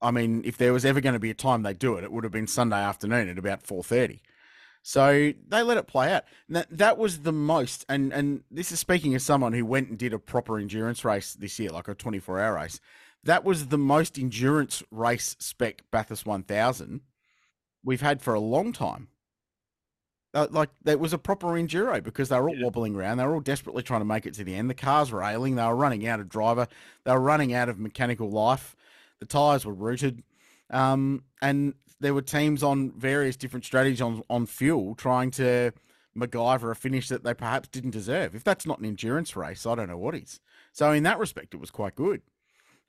[SPEAKER 1] I mean, if there was ever going to be a time they do it, it would have been Sunday afternoon at about four thirty. So they let it play out. That that was the most, and and this is speaking as someone who went and did a proper endurance race this year, like a twenty four hour race. That was the most endurance race spec Bathurst one thousand we've had for a long time. Uh, like that was a proper enduro because they were all
[SPEAKER 3] Yeah.
[SPEAKER 1] wobbling around. They were all desperately trying to make it to the end. The cars were ailing. They were running out of driver. They were running out of mechanical life. The tires were rooted, um, and there were teams on various different strategies on on fuel trying to MacGyver a finish that they perhaps didn't deserve. If that's not an endurance race, I don't know what is. So in that respect, it was quite good.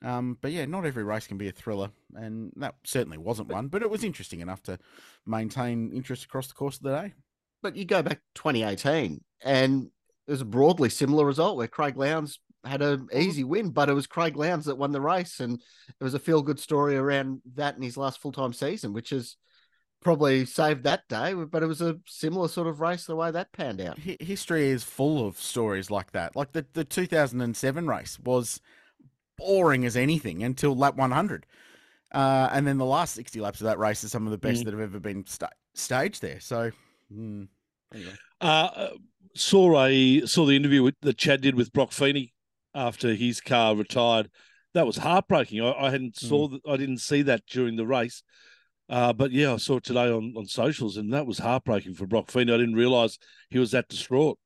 [SPEAKER 1] Um, but yeah, not every race can be a thriller, and that certainly wasn't one. But it was interesting enough to maintain interest across the course of the day.
[SPEAKER 5] But you go back to 2018 and it was a broadly similar result where Craig Lowndes had an easy win, but it was Craig Lowndes that won the race. And it was a feel good story around that in his last full time season, which is probably saved that day, but it was a similar sort of race the way that panned out.
[SPEAKER 1] History is full of stories like that. Like the, the 2007 race was boring as anything until lap 100. Uh, and then the last 60 laps of that race are some of the best
[SPEAKER 3] Mm.
[SPEAKER 1] that have ever been sta- staged there. So, mm, anyway.
[SPEAKER 3] Uh, saw a saw the interview with, that Chad did with Brock Feeney after his car retired. That was heartbreaking. I, I hadn't saw that. I didn't see that during the race. Uh, but yeah, I saw it today on, on socials, and that was heartbreaking for Brock Feeney. I didn't realise he was that distraught.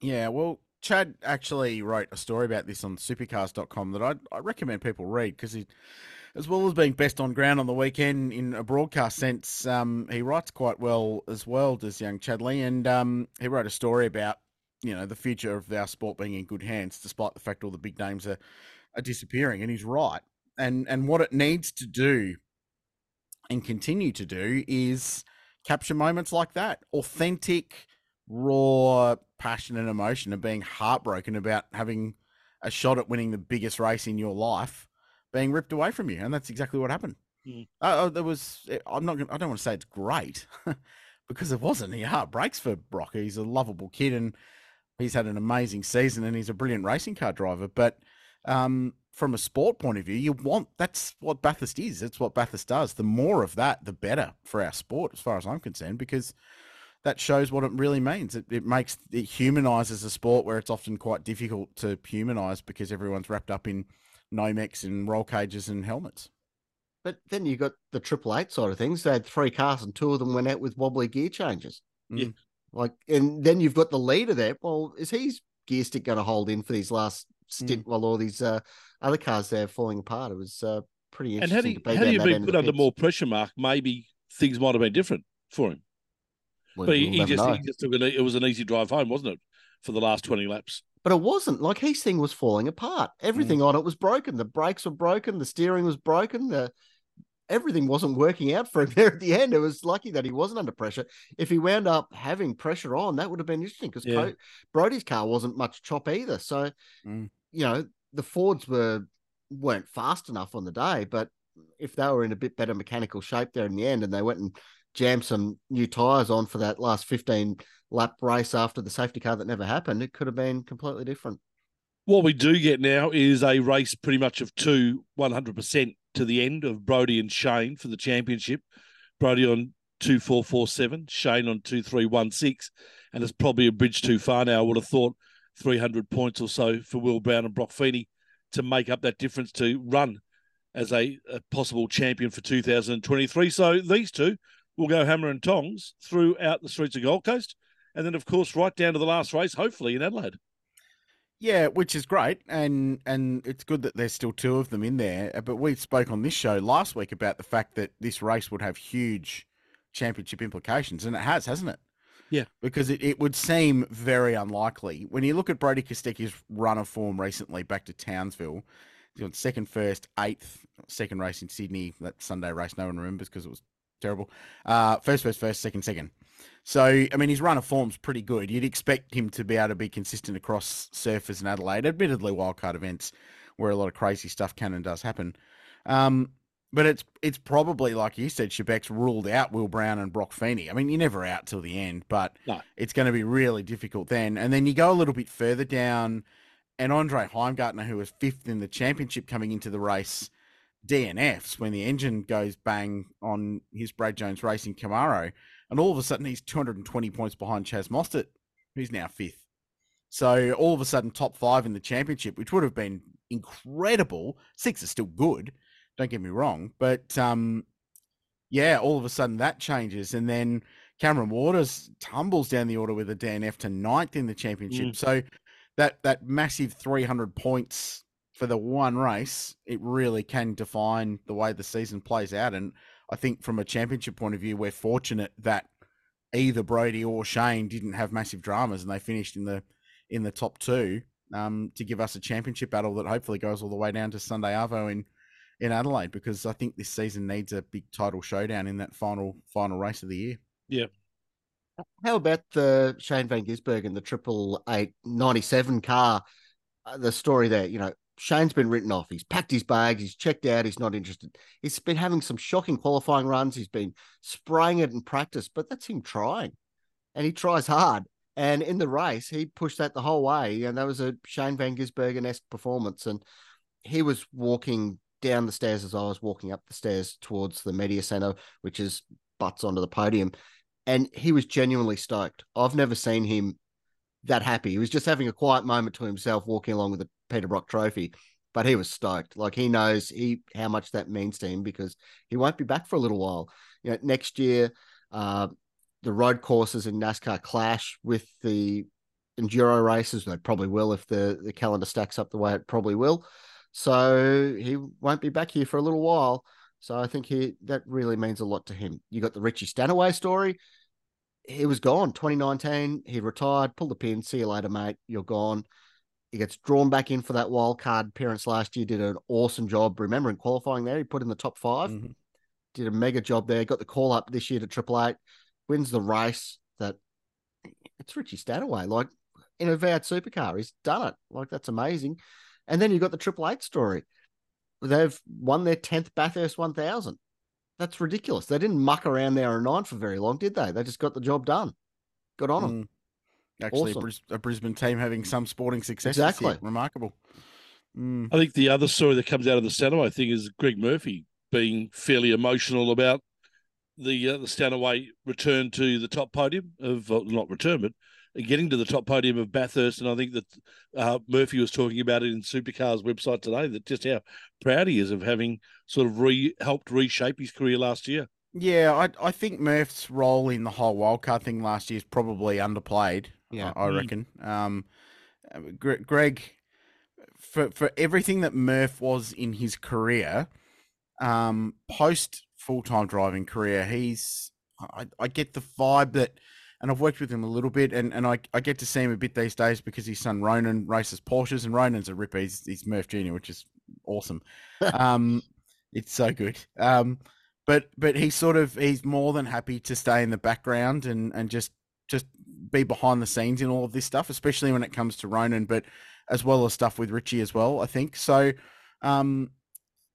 [SPEAKER 1] Yeah, well, Chad actually wrote a story about this on supercars.com that I'd, I recommend people read because he, as well as being best on ground on the weekend in a broadcast sense, um, he writes quite well as well, does young Chadley. And um, he wrote a story about, you know, the future of our sport being in good hands, despite the fact all the big names are, are disappearing. And he's right. And, and what it needs to do and continue to do is capture moments like that authentic raw passion and emotion of being heartbroken about having a shot at winning the biggest race in your life being ripped away from you and that's exactly what happened
[SPEAKER 3] Mm.
[SPEAKER 1] uh, there was i'm not I don't want to say it's great [laughs] because it wasn't he heart breaks for brock he's a lovable kid and he's had an amazing season and he's a brilliant racing car driver but um, from a sport point of view, you want that's what Bathurst is. That's what Bathurst does. The more of that, the better for our sport, as far as I'm concerned, because that shows what it really means. It, it makes it humanizes a sport where it's often quite difficult to humanize because everyone's wrapped up in Nomex and roll cages and helmets.
[SPEAKER 5] But then you got the Triple Eight side of things. They had three cars and two of them went out with wobbly gear changes.
[SPEAKER 1] Yeah.
[SPEAKER 5] Like, and then you've got the leader there. Well, is his gear stick going to hold in for these last stint while all these uh, other cars there falling apart? It was uh, pretty
[SPEAKER 3] And
[SPEAKER 5] interesting.
[SPEAKER 3] had
[SPEAKER 5] to
[SPEAKER 3] he
[SPEAKER 5] be
[SPEAKER 3] had he been put under
[SPEAKER 5] pits.
[SPEAKER 3] more pressure, Mark, maybe things might have been different for him.
[SPEAKER 5] Well,
[SPEAKER 3] But he, he just he just took an, it was an easy drive home, wasn't it, for the last twenty laps?
[SPEAKER 5] But it wasn't like his thing was falling apart. Everything on it was broken. The brakes were broken. The steering was broken. The everything wasn't working out for him [laughs] there at the end. It was lucky that he wasn't under pressure. If he wound up having pressure on, that would have been interesting because
[SPEAKER 3] Yeah.
[SPEAKER 5] Brodie's car wasn't much chop either. So,
[SPEAKER 1] Mm.
[SPEAKER 5] you know, the Fords were weren't fast enough on the day, but if they were in a bit better mechanical shape there in the end and they went and jammed some new tires on for that last 15 lap race after the safety car that never happened, it could have been completely different.
[SPEAKER 3] What we do get now is a race pretty much of two 100% to the end of Brodie and Shane for the championship. Brodie on 2447, Shane on 2316. And it's probably a bridge too far now. I would have thought 300 points or so for Will Brown and Brock Feeney to make up that difference to run as a, a possible champion for 2023. So these two will go hammer and tongs throughout the streets of Gold Coast. And then, of course, right down to the last race, hopefully in Adelaide.
[SPEAKER 1] Yeah, which is great, and and it's good that there's still two of them in there. uh, But we spoke on this show last week about the fact that this race would have huge championship implications, and it has, hasn't it?
[SPEAKER 3] Yeah.
[SPEAKER 1] because it, it would seem very unlikely when you look at Brodie Kostecki's run of form recently back to Townsville. He's got second, first, eighth, second race in Sydney. That Sunday race, no one remembers because it was terrible. Uh, first, first, first, second, second. So, I mean, his run of form's pretty good. You'd expect him to be able to be consistent across Surfers and Adelaide. Admittedly, wildcard events where a lot of crazy stuff can and does happen. Um, but it's it's probably like you said, Shebeck's ruled out Will Brown and Brock Feeney. I mean, you're never out till the end, but
[SPEAKER 3] No.
[SPEAKER 1] it's going to be really difficult then. And then you go a little bit further down, and Andre Heimgartner, who was fifth in the championship coming into the race, DNFs when the engine goes bang on his Brad Jones Racing Camaro, and all of a sudden he's 220 points behind Chaz Mostert, who's now fifth. So all of a sudden, top five in the championship, which would have been incredible. Six is still good, don't get me wrong, but um, yeah, all of a sudden that changes, and then Cameron Waters tumbles down the order with a DNF to ninth in the championship.
[SPEAKER 3] Mm.
[SPEAKER 1] So that that massive 300 points for the one race, it really can define the way the season plays out. And I think from a championship point of view, we're fortunate that either Brodie or Shane didn't have massive dramas and they finished in the in the top two um, to give us a championship battle that hopefully goes all the way down to Sunday Arvo in in Adelaide because I think this season needs a big title showdown in that final final race of the year. Yeah.
[SPEAKER 5] How about the Shane Van Gisbergen, the triple eight ninety seven car? Uh, the story there, you know, Shane's been written off. He's packed his bags. He's checked out. He's not interested. He's been having some shocking qualifying runs. He's been spraying it in practice, but that's him trying, and he tries hard. And in the race, he pushed that the whole way. And that was a Shane Van Gisbergen esque performance. And he was walking down the stairs as I was walking up the stairs towards the media center, which is butts onto the podium. And he was genuinely stoked. I've never seen him that happy. He was just having a quiet moment to himself, walking along with the Peter Brock trophy. But he was stoked. Like he knows he how much that means to him because he won't be back for a little while. You know, next year, uh, the road courses in NASCAR clash with the enduro races. They probably will if the, the calendar stacks up the way it probably will. So he won't be back here for a little while. So I think he that really means a lot to him. You got the Richie Stanaway story. He was gone 2019. He retired, pulled the pin. See you later, mate. You're gone. He gets drawn back in for that wild card appearance last year. Did an awesome job. Remember in qualifying there, he put in the top 5
[SPEAKER 1] Mhm.
[SPEAKER 5] Did a mega job there. Got the call up this year to Triple Eight. Wins the race. That it's Richie Stanaway. Like in a V8 supercar, he's done it. Like that's amazing. And then you got the Triple Eight story. They've won their tenth Bathurst 1000. That's ridiculous. They didn't muck around there and nine for very long, did they? They just got the job done. Good on them.
[SPEAKER 1] Actually,
[SPEAKER 5] Awesome.
[SPEAKER 1] a, Bris- a Brisbane team having some sporting success. this year.
[SPEAKER 5] Exactly.
[SPEAKER 1] Remarkable. Mm.
[SPEAKER 3] I think the other story that comes out of the Stanaway thing is Greg Murphy being fairly emotional about the uh, the Stanaway return to the top podium of uh, not return, but getting to the top podium of Bathurst. And I think that uh, Murphy was talking about it in Supercars website today. That just how proud he is of having sort of re helped reshape his career last year.
[SPEAKER 1] Yeah, I I think Murph's role in the whole wildcard thing last year is probably underplayed.
[SPEAKER 5] Yeah.
[SPEAKER 1] I, I
[SPEAKER 3] Mm.
[SPEAKER 1] reckon. Um, uh, Greg, for for everything that Murph was in his career, um, post full time driving career, he's I, I get the vibe that, and I've worked with him a little bit, and, and I, I get to see him a bit these days because his son Ronan races Porsches, and Ronan's a ripper. He's, he's Murph Junior, which is awesome. [laughs] um, it's so good. Um, but but he's sort of he's more than happy to stay in the background and and just just be behind the scenes in all of this stuff, especially when it comes to Ronan, but as well as stuff with Richie as well. I think so. Um,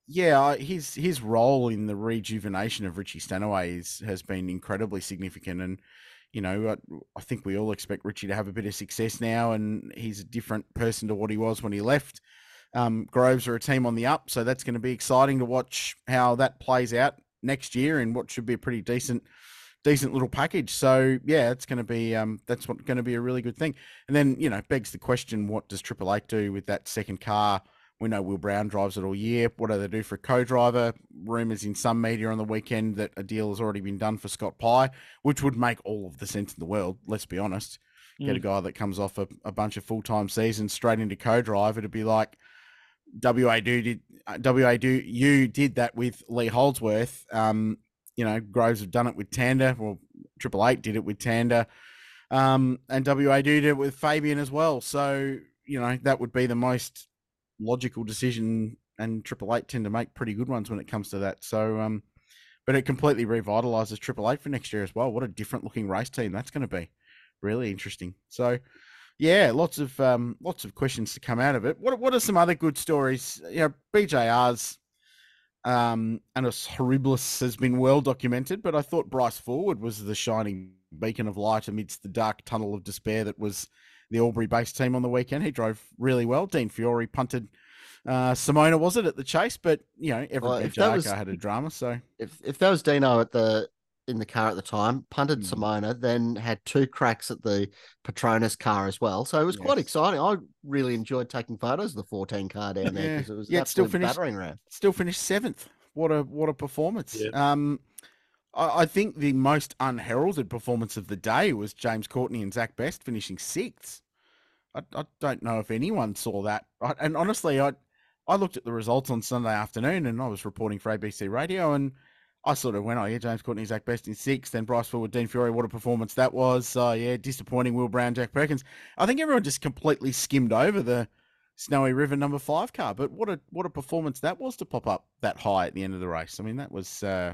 [SPEAKER 1] yeah, his his role in the rejuvenation of Richie Stanaway is, has been incredibly significant, and you know, I, I think we all expect Richie to have a bit of success now, and he's a different person to what he was when he left. Um, Groves are a team on the up, so that's going to be exciting to watch how that plays out next year in what should be a pretty decent decent little package. So yeah, it's going to be um, that's what going to be a really good thing. And then you know begs the question: What does Triple Eight do with that second car? We know Will Brown drives it all year. What do they do for a co-driver? Rumors in some media on the weekend that a deal has already been done for Scott Pye, which would make all of the sense in the world. Let's be honest. Get a guy that comes off a, a bunch of full-time seasons straight into co-drive. It'd be like WA do did uh, WA do you did that with Lee Holdsworth. Um, you know, Groves have done it with Tander. Well, Triple Eight did it with Tander. Um, and WA did it with Fabian as well. So, you know, that would be the most logical decision and Triple Eight tend to make pretty good ones when it comes to that. So um but it completely revitalizes Triple Eight for next year as well. What a different looking race team that's going to be. Really interesting. So yeah, lots of um, lots of questions to come out of it. What what are some other good stories? You know, BJR's um, Annus Horribilis has been well documented, but I thought Bryce Fullwood was the shining beacon of light amidst the dark tunnel of despair that was the Albury-based team on the weekend. He drove really well. Dean Fiore punted uh, Simona, was it at the chase? But you know, every
[SPEAKER 5] Well, if that was-
[SPEAKER 1] had a drama. So
[SPEAKER 5] If if that was Dino at the in the car at the time, punted
[SPEAKER 1] Mm.
[SPEAKER 5] Simona, then had two cracks at the Patronus car as well. So it was quite exciting. I really enjoyed taking photos of the 14 car down there
[SPEAKER 1] Yeah.
[SPEAKER 5] because it was
[SPEAKER 1] Yeah,
[SPEAKER 5] yeah,
[SPEAKER 1] still finished-
[SPEAKER 5] battering ram.
[SPEAKER 1] still finished seventh. What a what a performance!
[SPEAKER 3] Yeah.
[SPEAKER 1] Um, I, I think the most unheralded performance of the day was James Courtney and Zach Best finishing sixth. I, I don't know if anyone saw that. I, and honestly, I I looked at the results on Sunday afternoon, and I was reporting for ABC Radio, and I sort of went, "Oh yeah, James Courtney, Zach Best in sixth, then Bryce Fullwood, Dean Fiore. What a performance that was! Oh yeah, disappointing. Will Brown, Jack Perkins. I think everyone just completely skimmed over the Snowy River number five car. But what a what a performance that was to pop up that high at the end of the race. I mean, that was uh,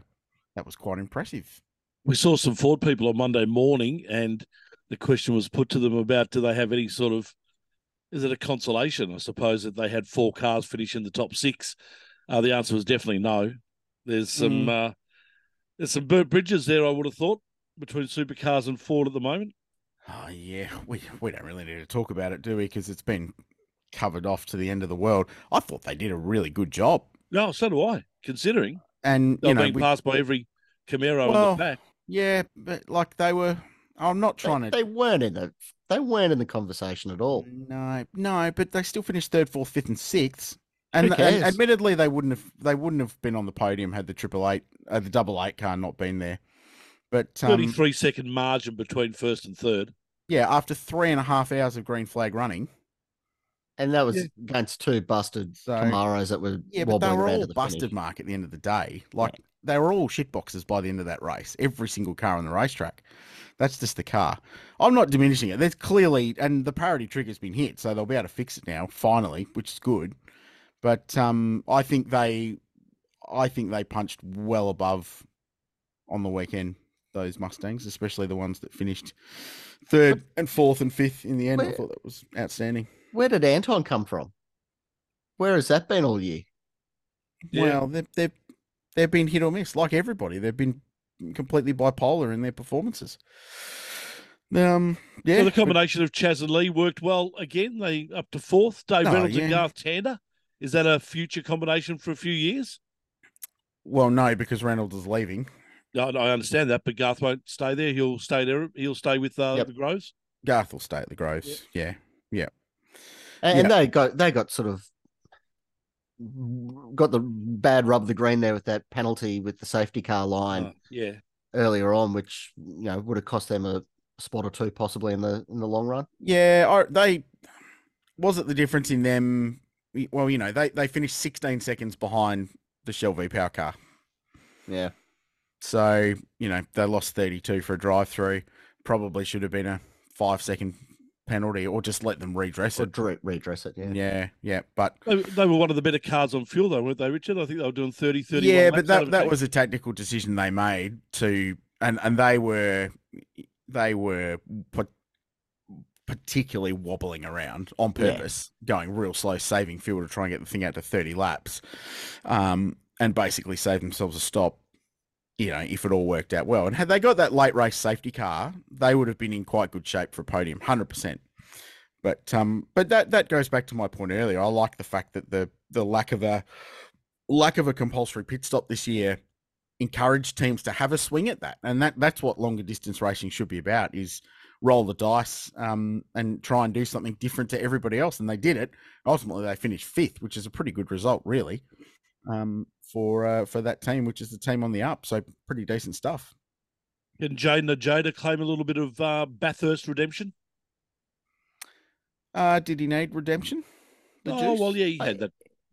[SPEAKER 1] that was quite impressive.
[SPEAKER 3] we saw some Ford people on Monday morning, and the question was put to them about do they have any sort of Is it a consolation, I suppose, that they had four cars finish in the top six? Uh, the answer was definitely no. There's some uh, there's some bridges there. I would have thought between supercars and Ford at the moment.
[SPEAKER 1] Oh yeah, we we don't really need to talk about it, do we? Because it's been covered off to the end of the world. I thought they did a really good job,
[SPEAKER 3] No, so do I. Considering
[SPEAKER 1] and
[SPEAKER 3] they're
[SPEAKER 1] you know,
[SPEAKER 3] being
[SPEAKER 1] we-
[SPEAKER 3] passed by every Camaro
[SPEAKER 1] Well,
[SPEAKER 3] in the back.
[SPEAKER 1] yeah, but like they were. I'm not
[SPEAKER 5] They,
[SPEAKER 1] trying to.
[SPEAKER 5] they weren't in the they weren't in the conversation at all.
[SPEAKER 1] No, no, but they still finished third, fourth, fifth, and sixth. And, and admittedly, they wouldn't have they wouldn't have been on the podium had the triple eight, uh, the double eight car not been there. But um,
[SPEAKER 3] 33 second margin between first and third.
[SPEAKER 1] yeah, after three and a half hours of green flag running,
[SPEAKER 5] And that was
[SPEAKER 3] Yeah.
[SPEAKER 5] against two busted
[SPEAKER 1] So-
[SPEAKER 5] Camaros that were
[SPEAKER 1] yeah, but they were all
[SPEAKER 5] the
[SPEAKER 1] busted,
[SPEAKER 5] finish.
[SPEAKER 1] Mark. At the end of the day, like they were all shit boxes by the end of that race. Every single car on the racetrack. That's just the car. I'm not diminishing it. There's clearly, and the parity trigger's been hit, so they'll be able to fix it now, finally, which is good. But um, I think they, I think they punched well above on the weekend. Those Mustangs, especially the ones that finished third and fourth and fifth in the end. I thought that was outstanding.
[SPEAKER 5] Where did Anton come from? Where has that been all year?
[SPEAKER 3] Yeah.
[SPEAKER 1] Well, they've, they've they've been hit or miss, like everybody. They've been completely bipolar in their performances. Um, yeah,
[SPEAKER 3] well, the
[SPEAKER 1] but-
[SPEAKER 3] combination of Chaz and Lee worked well again. They up to fourth. Dave
[SPEAKER 1] Oh,
[SPEAKER 3] Reynolds
[SPEAKER 1] yeah.
[SPEAKER 3] and Garth Tander. Is that a future combination for a few years?
[SPEAKER 1] well, no, because Reynolds is leaving.
[SPEAKER 3] No, no, I understand that, but Garth won't stay there. He'll stay there. He'll stay with uh,
[SPEAKER 5] Yep.
[SPEAKER 3] the Groves.
[SPEAKER 1] Garth will stay at the Groves. Yeah, yeah.
[SPEAKER 5] And, and
[SPEAKER 1] Yeah.
[SPEAKER 5] they got they got sort of got the bad rub of the green there with that penalty with the safety car line
[SPEAKER 3] Uh, yeah.
[SPEAKER 5] earlier on, which you know would have cost them a spot or two possibly in the in the long run.
[SPEAKER 1] Yeah, I, they was it the difference in them? Well, you know, they they finished 16 seconds behind the Shell V Power car.
[SPEAKER 5] Yeah,
[SPEAKER 1] So, you know, they lost 32 for a drive through. Probably should have been a five second penalty or just let them redress
[SPEAKER 5] or
[SPEAKER 1] it.
[SPEAKER 5] dre- redress it. Yeah,
[SPEAKER 1] Yeah, yeah. But
[SPEAKER 3] They, they were one of the better cars on fuel, though, weren't they, Richard? I think they were doing 30, 31
[SPEAKER 1] yeah, but that that was a tactical decision they made to, and and they were they were pa- particularly wobbling around on
[SPEAKER 5] Yeah.
[SPEAKER 1] purpose, going real slow, saving fuel to try and get the thing out to thirty laps, um, and basically save themselves a stop. You know, if it all worked out well, and had they got that late race safety car, they would have been in quite good shape for a podium, hundred percent. But um, but that that goes back to my point earlier. I like the fact that the the lack of a lack of a compulsory pit stop this year encouraged teams to have a swing at that, and that that's what longer distance racing should be about: is roll the dice um, and try and do something different to everybody else. And they did it. Ultimately, they finished fifth, which is a pretty good result, really, um, for uh, for that team, which is the team on the up. So pretty decent stuff.
[SPEAKER 3] Can Jayden Ojeda claim a little bit of uh, Bathurst redemption?
[SPEAKER 1] Uh, did he need redemption? The
[SPEAKER 3] oh,
[SPEAKER 1] Juice?
[SPEAKER 3] well, yeah, he had that.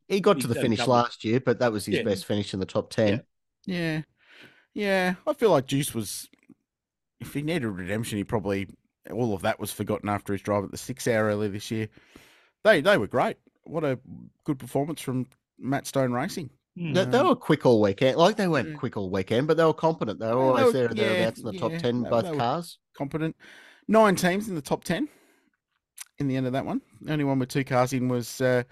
[SPEAKER 5] he got
[SPEAKER 3] He's
[SPEAKER 5] to the finish last year, but that was his
[SPEAKER 3] Yeah.
[SPEAKER 5] best finish in the top ten.
[SPEAKER 1] Yeah. Yeah. I feel like Juice was if he needed redemption, he probably all of that was forgotten after his drive at the six hour earlier this year. They they were great. What a good performance from Matt Stone Racing.
[SPEAKER 3] Hmm.
[SPEAKER 5] They, they were quick all weekend. Like they weren't
[SPEAKER 1] yeah.
[SPEAKER 5] quick all weekend, but they were competent. They were
[SPEAKER 1] Yeah, they
[SPEAKER 5] always
[SPEAKER 1] were-
[SPEAKER 5] there or
[SPEAKER 1] yeah,
[SPEAKER 5] thereabouts in the top ten,
[SPEAKER 1] they-
[SPEAKER 5] both
[SPEAKER 1] they
[SPEAKER 5] cars.
[SPEAKER 1] Competent. Nine teams in the top ten in the end of that one. The only one with two cars in was uh,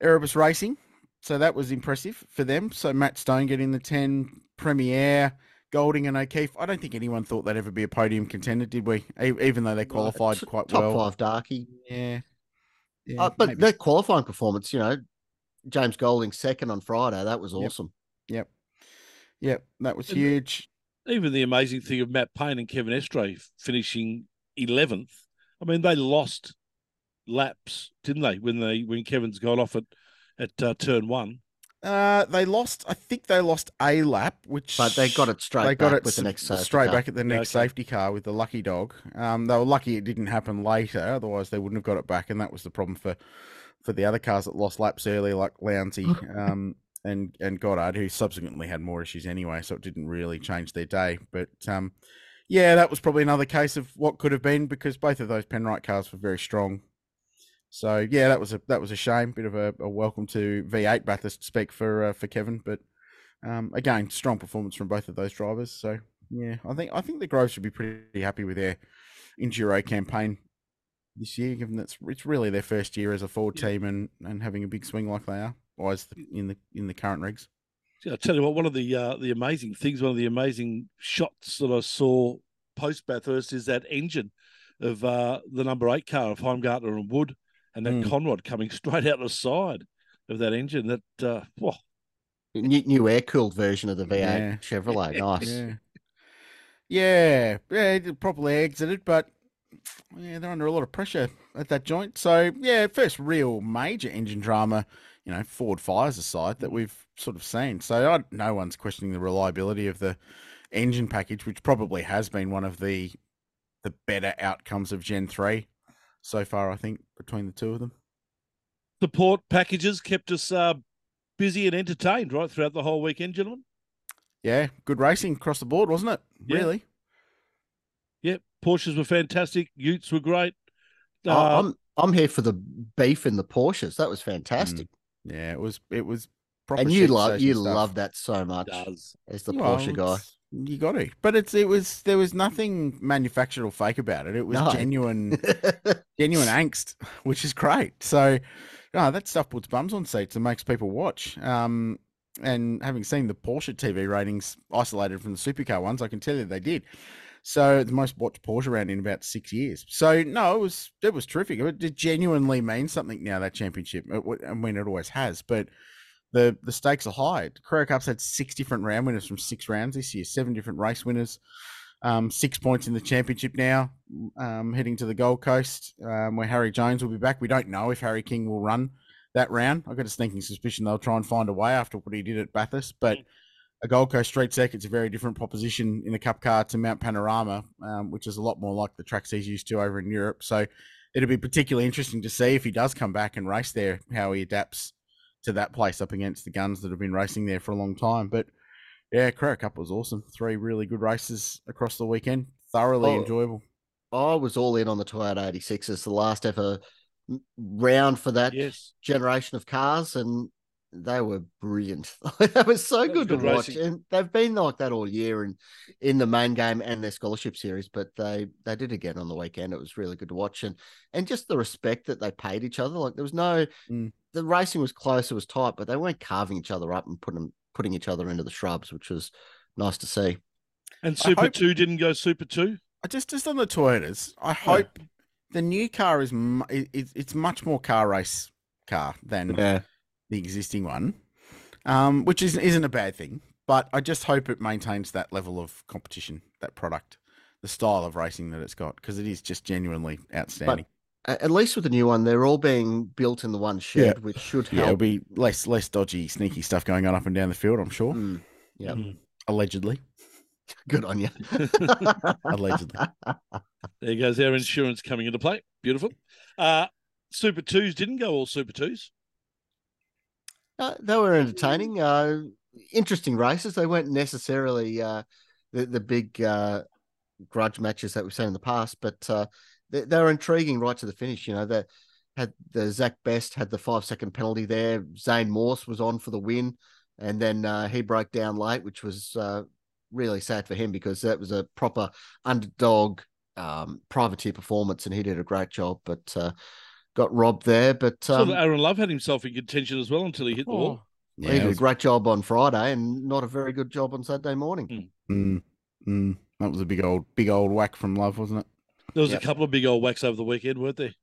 [SPEAKER 1] Erebus Racing. So that was impressive for them. So Matt Stone getting the ten, PremiAir, Golding and O'Keeffe. I don't think anyone thought they'd ever be a podium contender, did we? E- Even though they qualified
[SPEAKER 5] T-
[SPEAKER 1] quite
[SPEAKER 5] top
[SPEAKER 1] well.
[SPEAKER 5] five darky.
[SPEAKER 1] Yeah. Yeah,
[SPEAKER 5] Uh, but
[SPEAKER 1] maybe.
[SPEAKER 5] their qualifying performance, you know, James Golding second on Friday, that was awesome.
[SPEAKER 1] Yep. Yep. That was
[SPEAKER 3] And-
[SPEAKER 1] huge.
[SPEAKER 3] Even the amazing thing of Matt Payne and Kevin Estre finishing 11th. I mean, they lost laps, didn't they, when they when Kevin's gone off at, at uh, turn one?
[SPEAKER 1] Uh, they lost. I think they lost a lap, which
[SPEAKER 5] But they got it straight
[SPEAKER 1] they got
[SPEAKER 5] back
[SPEAKER 1] it
[SPEAKER 5] with the next
[SPEAKER 1] straight
[SPEAKER 5] car.
[SPEAKER 1] back at the next
[SPEAKER 3] Okay.
[SPEAKER 1] safety car with the lucky dog. Um, they were lucky it didn't happen later, otherwise they wouldn't have got it back, and that was the problem for for the other cars that lost laps early, like Lounsey um, and and Goddard, who subsequently had more issues anyway, so it didn't really change their day. But um, yeah, that was probably another case of what could have been because both of those Penrite cars were very strong. So yeah, that was a that was a shame. Bit of a, a welcome to V8 Bathurst speak for uh, for Kevin, but um, again, strong performance from both of those drivers. So yeah, I think I think the Groves should be pretty happy with their enduro campaign this year, given that it's, it's really their first year as a forward team and, and having a big swing like they are, or as the, in the in the current regs.
[SPEAKER 3] Yeah, I tell you what, one of the uh, the amazing things, one of the amazing shots that I saw post Bathurst is that engine of uh, the number eight car of Heimgartner and Wood, and that
[SPEAKER 1] Mm.
[SPEAKER 3] Conrod coming [laughs] straight out the side of that engine. That uh, whoa,
[SPEAKER 5] New, new air cooled version of the V8
[SPEAKER 1] Yeah.
[SPEAKER 5] Chevrolet. [laughs] Nice.
[SPEAKER 1] Yeah. Yeah, yeah, it properly exited, but yeah, they're under a lot of pressure at that joint. So yeah, first real major engine drama, you know, Ford fires aside that we've sort of seen. So I, no one's questioning the reliability of the engine package, which probably has been one of the the better outcomes of Gen three so far. I think between the two of them.
[SPEAKER 3] support packages kept us uh, busy and entertained right throughout the whole weekend, gentlemen.
[SPEAKER 1] Yeah, good racing across the board, wasn't it?
[SPEAKER 3] Yeah.
[SPEAKER 1] Really?
[SPEAKER 3] Yep, Porsches were fantastic. Utes were great.
[SPEAKER 5] I-
[SPEAKER 3] Uh,
[SPEAKER 5] I'm I'm here for the beef in the Porsches. That was fantastic.
[SPEAKER 1] Yeah, it was. It was. Proper
[SPEAKER 5] and you love you
[SPEAKER 1] stuff.
[SPEAKER 5] love that so much
[SPEAKER 3] does.
[SPEAKER 5] as the
[SPEAKER 1] Well,
[SPEAKER 5] Porsche guy.
[SPEAKER 1] You got to, but it's it was there was nothing manufactured or fake about it. It was
[SPEAKER 5] No.
[SPEAKER 1] genuine, [laughs] genuine angst, which is great. So, no, that stuff puts bums on seats and makes people watch. Um, and having seen the Porsche TV ratings isolated from the supercar ones, I can tell you they did. So the most watched Porsche round in about six years. So no, it was it was terrific. It genuinely means something now that championship. It, I mean, it always has, but the the stakes are high. Carrera Cup's had six different round winners from six rounds this year, seven different race winners, um, six points in the championship now, um, heading to the Gold Coast, um, where Harry Jones will be back. We don't know if Harry King will run that round. I've got a sneaking suspicion they'll try and find a way after what he did at Bathurst, but a Gold Coast street circuit's a very different proposition in a cup car to Mount Panorama, um, which is a lot more like the tracks he's used to over in Europe. So it'll be particularly interesting to see if he does come back and race there, how he adapts to that place up against the guns that have been racing there for a long time. But yeah, Carrera Cup was awesome. Three really good races across the weekend. Thoroughly
[SPEAKER 5] Oh,
[SPEAKER 1] enjoyable.
[SPEAKER 5] I was all in on the Toyota 86 as the last ever round for that
[SPEAKER 3] Yes.
[SPEAKER 5] generation of cars, and they were brilliant. [laughs] that was so
[SPEAKER 3] That was
[SPEAKER 5] good to
[SPEAKER 3] good
[SPEAKER 5] watch,
[SPEAKER 3] racing.
[SPEAKER 5] and they've been like that all year, and in the main game and their scholarship series. But they they did again on the weekend. It was really good to watch, and and just the respect that they paid each other. Like there was no,
[SPEAKER 1] Mm.
[SPEAKER 5] The racing was close, it was tight, but they weren't carving each other up and putting putting each other into the shrubs, which was nice to see.
[SPEAKER 3] And Super
[SPEAKER 1] hope-
[SPEAKER 3] 2 didn't go Super 2.
[SPEAKER 1] I just just on the Toyotas, I hope the new car is it, it- it's much more car race car than
[SPEAKER 5] Yeah.
[SPEAKER 1] the existing one, um, which is, isn't a bad thing. But I just hope it maintains that level of competition, that product, the style of racing that it's got, because it is just genuinely outstanding.
[SPEAKER 5] A- At least with the new one, they're all being built in the one shed, which should help.
[SPEAKER 1] yeah, it'll be less less dodgy, sneaky stuff going on up and down the field. I'm sure,
[SPEAKER 5] Mm, yeah,
[SPEAKER 3] Mhm.
[SPEAKER 1] allegedly, [laughs]
[SPEAKER 5] good on you. [laughs]
[SPEAKER 1] allegedly.
[SPEAKER 3] There goes our insurance coming into play. Beautiful. Uh, Super 2s didn't go all Super 2s.
[SPEAKER 5] Uh, they were entertaining, uh, interesting races. They weren't necessarily uh, the the big uh, grudge matches that we've seen in the past, but uh, they, they were intriguing right to the finish. You know, that had the Zach Best had the five second penalty there. Zane Morse was on for the win, and then uh, he broke down late, which was uh, really sad for him because that was a proper underdog um, privateer performance, and he did a great job, but uh, got robbed there. But
[SPEAKER 3] So
[SPEAKER 5] um,
[SPEAKER 3] Aaron Love had himself in contention as well until he hit the wall.
[SPEAKER 1] Yeah,
[SPEAKER 5] he
[SPEAKER 1] it
[SPEAKER 5] did a great job on Friday and not a very good job on Saturday morning.
[SPEAKER 1] mm, mm, that was a big old big old whack from Love, wasn't it?
[SPEAKER 3] There was
[SPEAKER 5] Yep.
[SPEAKER 3] a couple of big old whacks over the weekend, weren't there?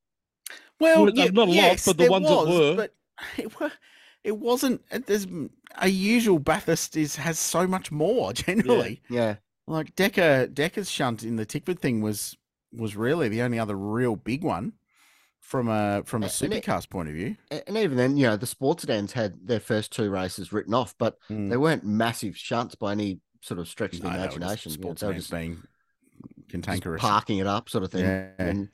[SPEAKER 1] Well,
[SPEAKER 3] Well,
[SPEAKER 1] yeah,
[SPEAKER 3] not a lot, but the
[SPEAKER 1] there
[SPEAKER 3] ones that were-
[SPEAKER 1] But [laughs] it, wa- it wasn't. There's a usual Bathurst is has so much more [laughs] generally.
[SPEAKER 5] Yeah,
[SPEAKER 1] Like Decker, Decker's shunt in the Tickford thing was was really the only other real big one from a from a
[SPEAKER 5] A-
[SPEAKER 1] supercars point of view.
[SPEAKER 5] And even then, you know, the sports sedans had their first two races written off, but
[SPEAKER 1] Mm.
[SPEAKER 5] they weren't massive shunts by any sort of stretch of the
[SPEAKER 1] No, they were just
[SPEAKER 5] imagination. You
[SPEAKER 1] sports
[SPEAKER 5] they were just,
[SPEAKER 1] being
[SPEAKER 5] just
[SPEAKER 1] cantankerous.
[SPEAKER 5] parking it up, sort of thing.
[SPEAKER 1] Yeah.
[SPEAKER 5] And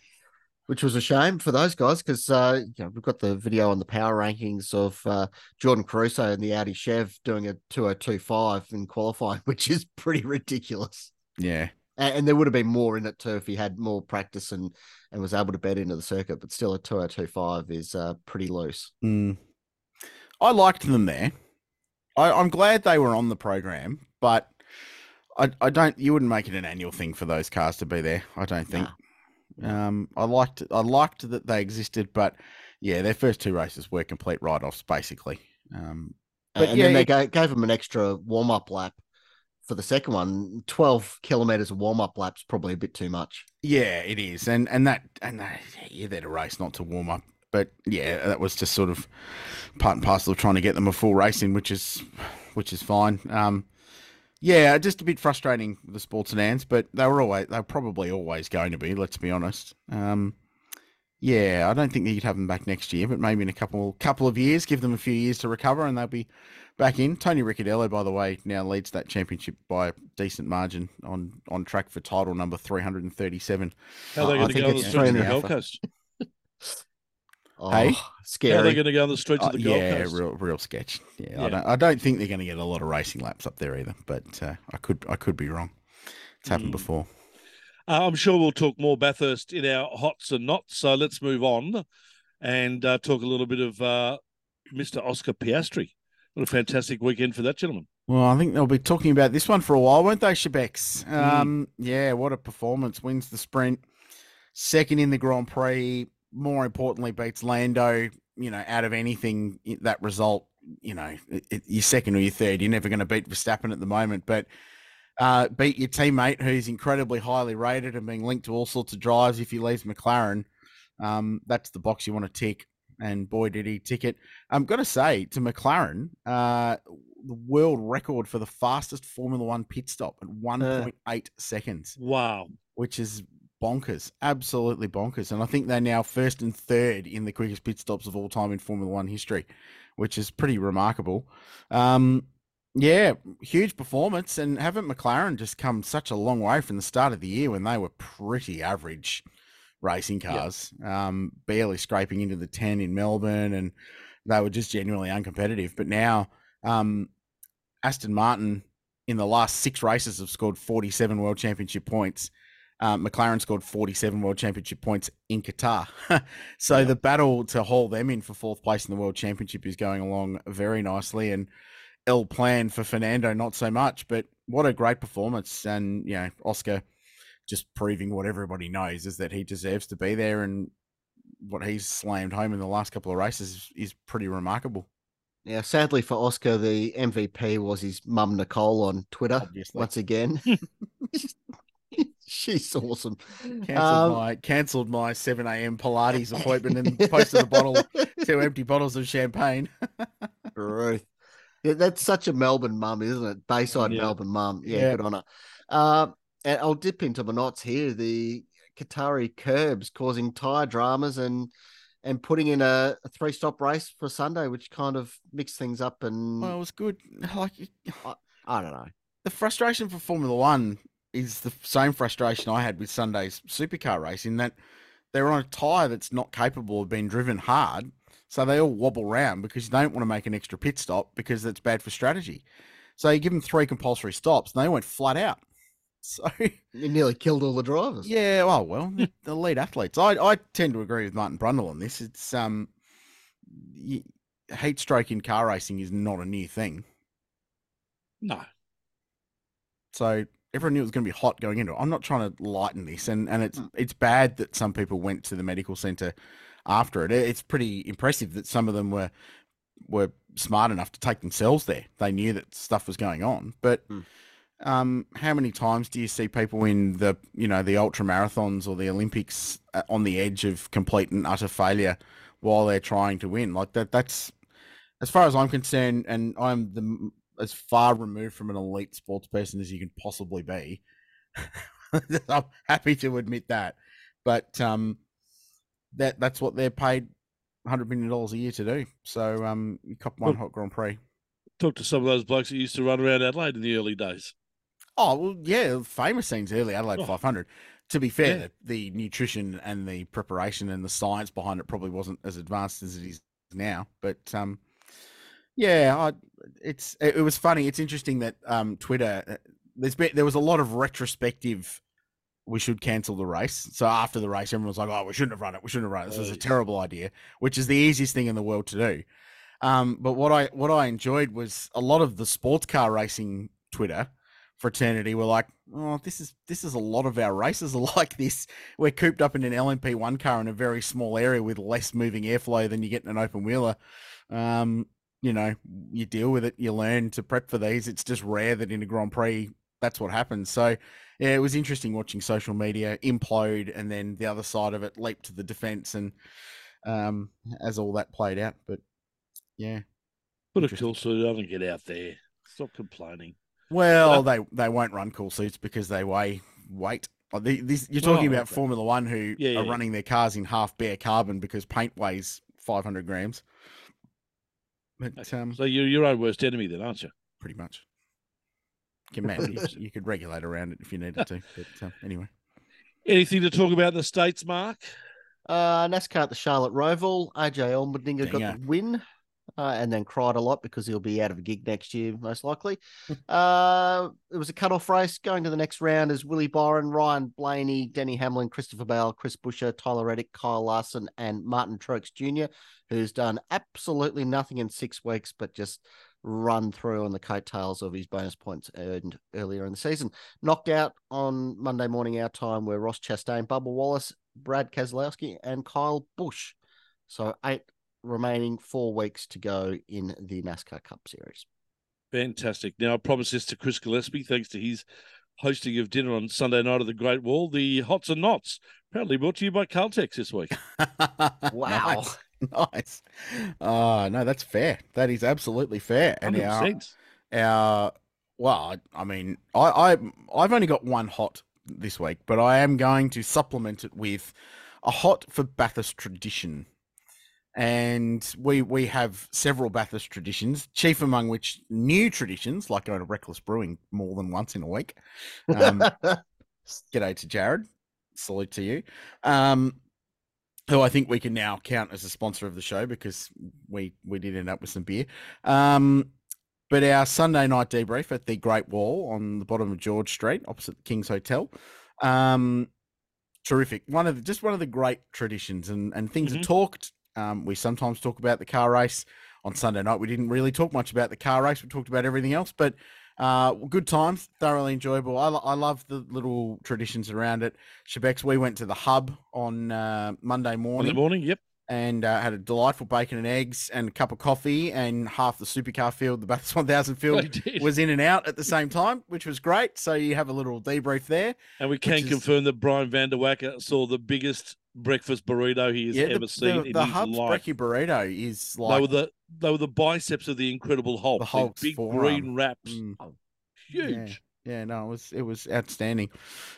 [SPEAKER 5] which was a shame for those guys because uh, you know, we've got the video on the power rankings of uh, Jordan Caruso and the Audi Chev doing a 2025 in qualifying, [laughs] which is pretty ridiculous.
[SPEAKER 1] Yeah,
[SPEAKER 5] And, and there would have been more in it too if he had more practice and and was able to bet into the circuit. But still, a 2025 is uh, pretty loose.
[SPEAKER 1] Mm. I liked them there. I, I'm glad they were on the program, but I, I don't. You wouldn't make it an annual thing for those cars to be there. I don't think.
[SPEAKER 5] Nah.
[SPEAKER 1] Um, I liked I liked that they existed, but yeah, their first two races were complete write offs, basically. Um,
[SPEAKER 5] But
[SPEAKER 1] But
[SPEAKER 5] and
[SPEAKER 1] yeah,
[SPEAKER 5] then they
[SPEAKER 1] it-
[SPEAKER 5] ga- gave them an extra warm up lap for the second one. Twelve kilometers of warm up laps probably a bit too much.
[SPEAKER 1] Yeah, it is, and and that and that, yeah, they're to race, not to warm up. But yeah, that was just sort of part and parcel of trying to get them a full race in, which is which is fine. Um, yeah, just a bit frustrating the sports sedans, but they were always they're probably always going to be. Let's be honest. Um, yeah, I don't think you'd have them back next year, but maybe in a couple couple of years, give them a few years to recover, and they'll be back in. Tony Ricciardello, by the way, now leads that championship by a decent margin on on track for title number three hundred and thirty seven.
[SPEAKER 3] How are they going to go on the
[SPEAKER 5] it's
[SPEAKER 3] streets of the
[SPEAKER 5] three and a
[SPEAKER 3] Gold. Coast?
[SPEAKER 5] Oh,
[SPEAKER 1] Hey?
[SPEAKER 3] How are they going to go on the streets of the Gold
[SPEAKER 1] yeah,
[SPEAKER 3] Coast?
[SPEAKER 1] real real sketch. Yeah,
[SPEAKER 3] Yeah.
[SPEAKER 1] I don't I don't think they're going to get a lot of racing laps up there either, but uh, I could I could be wrong. It's happened
[SPEAKER 3] Mm.
[SPEAKER 1] before.
[SPEAKER 3] Uh, I'm sure we'll talk more Bathurst in our hots and knots. So let's move on and uh, talk a little bit of uh, Mr. Oscar Piastri. What a fantastic weekend for that gentleman.
[SPEAKER 1] Well, I think they'll be talking about this one for a while, won't they, Shebex?
[SPEAKER 3] Mm.
[SPEAKER 1] Um, yeah, what a performance. Wins the sprint, second in the Grand Prix. More importantly, beats Lando. You know, out of anything, that result, you know, you're second or you're third. You're never going to beat Verstappen at the moment, but uh, beat your teammate who's incredibly highly rated and being linked to all sorts of drives if he leaves McLaren. Um, that's the box you want to tick. And boy, did he tick it. I'm going to say to McLaren, uh, the world record for the fastest Formula One pit stop at 1.8 seconds,
[SPEAKER 3] Wow.
[SPEAKER 1] which is bonkers, absolutely bonkers. And I think they're now first and third in the quickest pit stops of all time in Formula One history, which is pretty remarkable. Um, yeah, huge performance. And haven't McLaren just come such a long way from the start of the year when they were pretty average racing
[SPEAKER 3] Yeah.
[SPEAKER 1] cars, um, barely scraping into the 10 in Melbourne, and they were just genuinely uncompetitive. But now, um, Aston Martin in the last six races have scored 47 World Championship points. Um, McLaren scored 47 World Championship points in Qatar. [laughs] so the battle to haul them in for fourth place in the World Championship is going along very nicely. And ill plan for Fernando, not so much. But what a great performance. And, you know, Oscar just proving what everybody knows is that he deserves to be there. And what he's slammed home in the last couple of races is, is pretty remarkable.
[SPEAKER 5] Yeah, sadly for Oscar, the MVP was his mum Nicole on Twitter
[SPEAKER 1] Obviously.
[SPEAKER 5] once again. [laughs] [laughs] She's awesome.
[SPEAKER 1] Cancelled
[SPEAKER 5] Um,
[SPEAKER 1] my cancelled my seven a.m. Pilates [laughs] appointment and posted a bottle, two empty bottles of champagne. [laughs]
[SPEAKER 5] Truth. Yeah, that's such a Melbourne mum, isn't it? Bayside
[SPEAKER 3] Yeah.
[SPEAKER 5] Melbourne mum. Yeah,
[SPEAKER 1] Yeah.
[SPEAKER 5] good on her. Um, and I'll dip into my knots here. The Qatari curbs causing tyre dramas and and putting in a, a three stop race for Sunday, which kind of mixed things up. And
[SPEAKER 1] Well, it was good. Like
[SPEAKER 5] I don't know.
[SPEAKER 1] the frustration for Formula One is the same frustration I had with Sunday's supercar race in that they're on a tyre that's not capable of being driven hard. So they all wobble around because you don't want to make an extra pit stop because that's bad for strategy. So you give them three compulsory stops and they went flat out. [laughs] So
[SPEAKER 5] It nearly killed all the drivers.
[SPEAKER 1] yeah, oh well, [laughs] they're the elite athletes. I I tend to agree with Martin Brundle on this. It's um, y- heat stroke in car racing is not a new thing.
[SPEAKER 3] No.
[SPEAKER 1] So everyone knew it was going to be hot going into it. I'm not trying to lighten this, and and it's
[SPEAKER 5] Mm.
[SPEAKER 1] it's bad that some people went to the medical center after it. It's pretty impressive that some of them were were smart enough to take themselves there. They knew that stuff was going on, but.
[SPEAKER 5] Mm.
[SPEAKER 1] Um, how many times do you see people in the you know the ultra marathons or the Olympics uh, on the edge of complete and utter failure while they're trying to win? Like that. That's as far as I'm concerned, and I'm the as far removed from an elite sports person as you can possibly be. [laughs] I'm happy to admit that, but um, that that's what they're paid, hundred million dollars a year to do. So um, you cop one
[SPEAKER 3] Well-
[SPEAKER 1] hot Grand Prix.
[SPEAKER 3] Talk to some of those blokes that used to run around Adelaide in the early days.
[SPEAKER 1] Oh well, yeah, famous scenes early Adelaide
[SPEAKER 3] Oh.
[SPEAKER 1] 500. To be fair,
[SPEAKER 3] Yeah.
[SPEAKER 1] the nutrition and the preparation and the science behind it probably wasn't as advanced as it is now. But um, yeah, I, it's it, it was funny. It's interesting that um, Twitter uh, there's been there was a lot of retrospective. We should cancel the race. So after the race, everyone was like, "Oh, we shouldn't have run it. We shouldn't have run it. This was a terrible idea." Which is the easiest thing in the world to do. Um, but what I what I enjoyed was a lot of the sports car racing Twitter fraternity were like, "Oh, this is this is a lot of our races are [laughs] like this. We're cooped up in an LMP one car in a very small area with less moving airflow than you get in an open wheeler." Um, you know, you deal with it, you learn to prep for these. It's just rare that in a Grand Prix that's what happens. So, yeah, it was interesting watching social media implode and then the other side of it leap to the defense and um, as all that played out. But yeah,
[SPEAKER 3] Put a cool suit on and get out there. Stop complaining.
[SPEAKER 1] well, they they won't run cool suits because they weigh weight. The, this, you're talking
[SPEAKER 3] Oh,
[SPEAKER 1] about
[SPEAKER 3] okay.
[SPEAKER 1] Formula One who
[SPEAKER 3] Yeah,
[SPEAKER 1] are
[SPEAKER 3] yeah.
[SPEAKER 1] running their cars in half bare carbon because paint weighs 500 grams. But um,
[SPEAKER 3] So you're your own worst enemy, then, aren't you?
[SPEAKER 1] pretty much. Can [laughs] man, you, you could regulate around it if you needed to. But um, anyway,
[SPEAKER 3] Anything to talk about in the states, Mark?
[SPEAKER 5] Uh, NASCAR at the Charlotte Roval. AJ Allmendinger got the win, uh, and then cried a lot because he'll be out of a gig next year, most likely. uh, it was a cut-off race. Going to the next round is Willie Byron, Ryan Blaney, Denny Hamlin, Christopher Bell, Chris Buescher, Tyler Reddick, Kyle Larson, and Martin Truex Jr., who's done absolutely nothing in six weeks, but just run through on the coattails of his bonus points earned earlier in the season. Knocked out on Monday morning our time were Ross Chastain, Bubba Wallace, Brad Keselowski, and Kyle Busch. So eight remaining, four weeks to go in the NASCAR Cup Series.
[SPEAKER 3] Fantastic. Now, I promise this to Chris Gillespie, thanks to his hosting of dinner on Sunday night at the Great Wall. The Hots and Nots, proudly brought to you by Caltex this week. [laughs]
[SPEAKER 5] Wow.
[SPEAKER 1] nice. nice. Oh no, that's fair. That is absolutely fair. And our
[SPEAKER 3] 100%.
[SPEAKER 1] our well, I I mean, I, I I've only got one hot this week, but I am going to supplement it with a hot for Bathurst tradition. And we we have several Bathurst traditions, chief among which new traditions, like going to Reckless Brewing more than once in a week. Um, [laughs] G'day to Jared. Salute to you. Um, who I think we can now count as a sponsor of the show because we we did end up with some beer. Um, but our Sunday night debrief at the Great Wall on the bottom of George Street, opposite the King's Hotel. Um, terrific. One of the, just one of the great traditions and and things
[SPEAKER 3] Mhm.
[SPEAKER 1] are talked. Um, we sometimes talk about the car race. On Sunday night, we didn't really talk much about the car race. We talked about everything else, but uh, good times, thoroughly enjoyable. I, I love the little traditions around it. Shebex, we went to the hub on uh, Monday morning
[SPEAKER 3] the morning, yep.
[SPEAKER 1] and uh, had a delightful bacon and eggs and a cup of coffee and half the supercar field, the Bathurst 1000 [laughs] field was in and out at the same time, which was great. So you have a little debrief there.
[SPEAKER 3] and we can
[SPEAKER 1] which is-
[SPEAKER 3] confirm that Brian Van Der Wacker saw the biggest breakfast burrito he has
[SPEAKER 1] yeah,
[SPEAKER 3] ever
[SPEAKER 1] the,
[SPEAKER 3] seen
[SPEAKER 1] the,
[SPEAKER 3] in
[SPEAKER 1] the hub's burrito is like They
[SPEAKER 3] were the they were the biceps of the Incredible Hulk.
[SPEAKER 1] The Hulk's
[SPEAKER 3] big
[SPEAKER 1] forearm.
[SPEAKER 3] green wraps,
[SPEAKER 1] Mm.
[SPEAKER 3] huge.
[SPEAKER 1] Yeah, no, it was it was outstanding.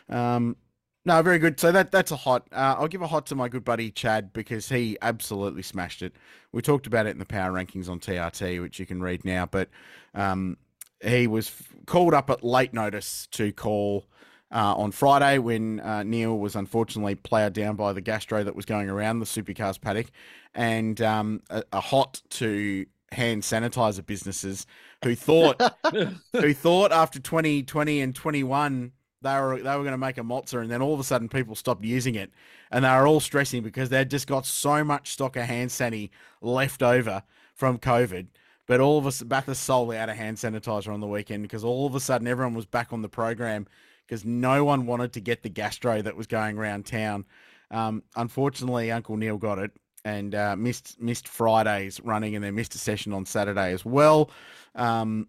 [SPEAKER 1] Um, no, very good. So that that's a hot. Uh, I'll give a hot to my good buddy Chad because he absolutely smashed it. We talked about it in the power rankings on TRT, which you can read now. But um, he was f- called up at late notice to call uh, on Friday when uh, Neil was unfortunately ploughed down by the gastro that was going around the supercars paddock, and um, a, a hot to hand sanitizer businesses who thought [laughs] who thought after 2020 and 21 they were they were going to make a mozza and then all of a sudden people stopped using it. And they were all stressing because they'd just got so much stock of hand sanitizer left over from covid. But all of us Bathurst sold out of hand sanitizer on the weekend because all of a sudden everyone was back on the program because no one wanted to get the gastro that was going around town um, unfortunately uncle neil got it and uh, missed missed fridays running and then missed a session on saturday as well um,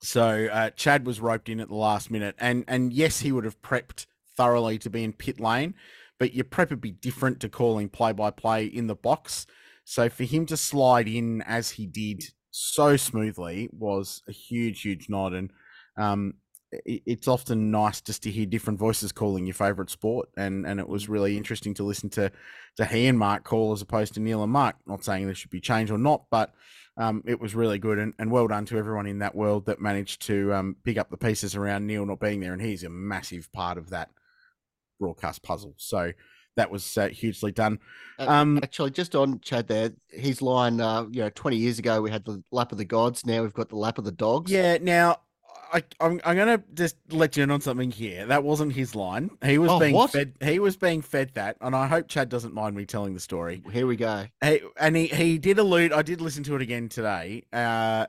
[SPEAKER 1] so uh, Chad was roped in at the last minute, and and yes, he would have prepped thoroughly to be in pit lane, but your prep would be different to calling play by play in the box. So for him to slide in as he did so smoothly was a huge, huge nod, and um, it's often nice just to hear different voices calling your favorite sport, and and it was really interesting to listen to to he and Mark call as opposed to Neil and Mark. Not saying there should be change or not, but um, it was really good and, and well done to everyone in that world that managed to um, pick up the pieces around Neil not being there. And he's a massive part of that broadcast puzzle. So that was uh, hugely done. Um,
[SPEAKER 5] Actually, just on Chad there, his line, uh, you know, 20 years ago, we had the lap of the gods. Now we've got the lap of the dogs.
[SPEAKER 1] Yeah, now I, I'm, I'm going to just let you in on something here. That wasn't his line. He was
[SPEAKER 5] Oh,
[SPEAKER 1] being
[SPEAKER 5] what?
[SPEAKER 1] fed. He was being fed that, and I hope Chad doesn't mind me telling the story.
[SPEAKER 5] Here we go.
[SPEAKER 1] Hey, and he, he did allude. I did listen to it again today. Uh,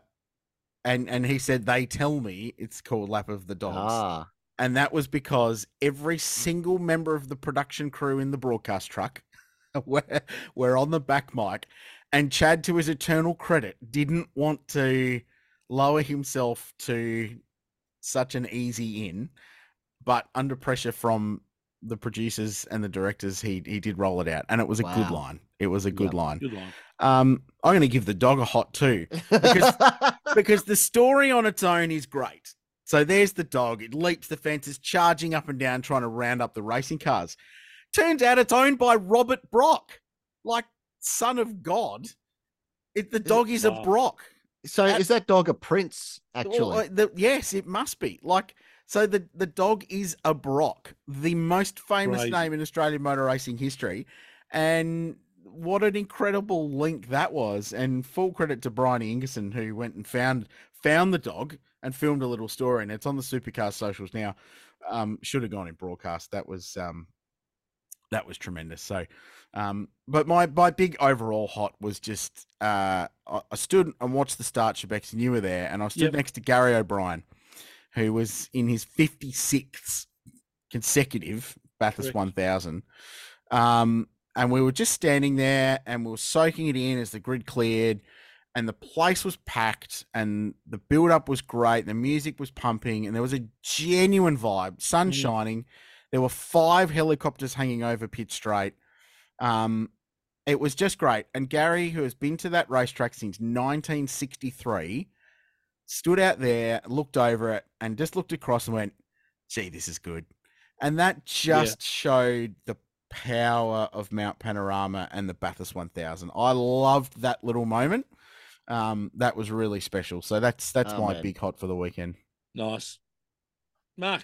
[SPEAKER 1] and and he said they tell me it's called Lap of the Dogs,
[SPEAKER 5] Ah,
[SPEAKER 1] and that was because every single member of the production crew in the broadcast truck [laughs] were were on the back mic, and Chad, to his eternal credit, didn't want to lower himself to such an easy in, but under pressure from the producers and the directors, he he did roll it out, and it was a good line. It was a good
[SPEAKER 5] Yep.
[SPEAKER 1] line.
[SPEAKER 3] Good line.
[SPEAKER 1] Um, I'm going to give the dog a hot too because [laughs] because the story on its own is great. So there's the dog. It leaps the fences, charging up and down, trying to round up the racing cars. Turns out it's owned by Robert Brock, like son of God. It, the dog is a Brock.
[SPEAKER 5] So is that dog a prince? Actually,
[SPEAKER 1] uh, the- yes, it must be. Like, so the, the dog is a Brock, the most famous
[SPEAKER 3] Crazy.
[SPEAKER 1] name in Australian motor racing history. And what an incredible link that was. And full credit to Brian Ingerson, who went and found found the dog and filmed a little story. And it's on the Supercar socials now. Um, should have gone in broadcast. That was um that was tremendous. So um, but my my big overall hot was just uh, I, I stood and watched the start, Shebex, and you were there, and I stood
[SPEAKER 3] Yep.
[SPEAKER 1] next to Gary O'Brien, who was in his fifty sixth consecutive Bathurst one thousand. Um, and we were just standing there, and we were soaking it in as the grid cleared, and the place was packed, and the build up was great, the music was pumping, and there was a genuine vibe, sun
[SPEAKER 3] Mm.
[SPEAKER 1] There were five helicopters hanging over pit Straight. Um, it was just great. And Gary, who has been to that racetrack since 1963, stood out there, looked over it, and just looked across and went, gee, this is good. And that just showed the power of Mount Panorama and the Bathurst 1000. I loved that little moment. Um, that was really special. So that's that's
[SPEAKER 5] Oh,
[SPEAKER 1] my
[SPEAKER 5] man.
[SPEAKER 1] big hot for the weekend.
[SPEAKER 3] Nice. Mark.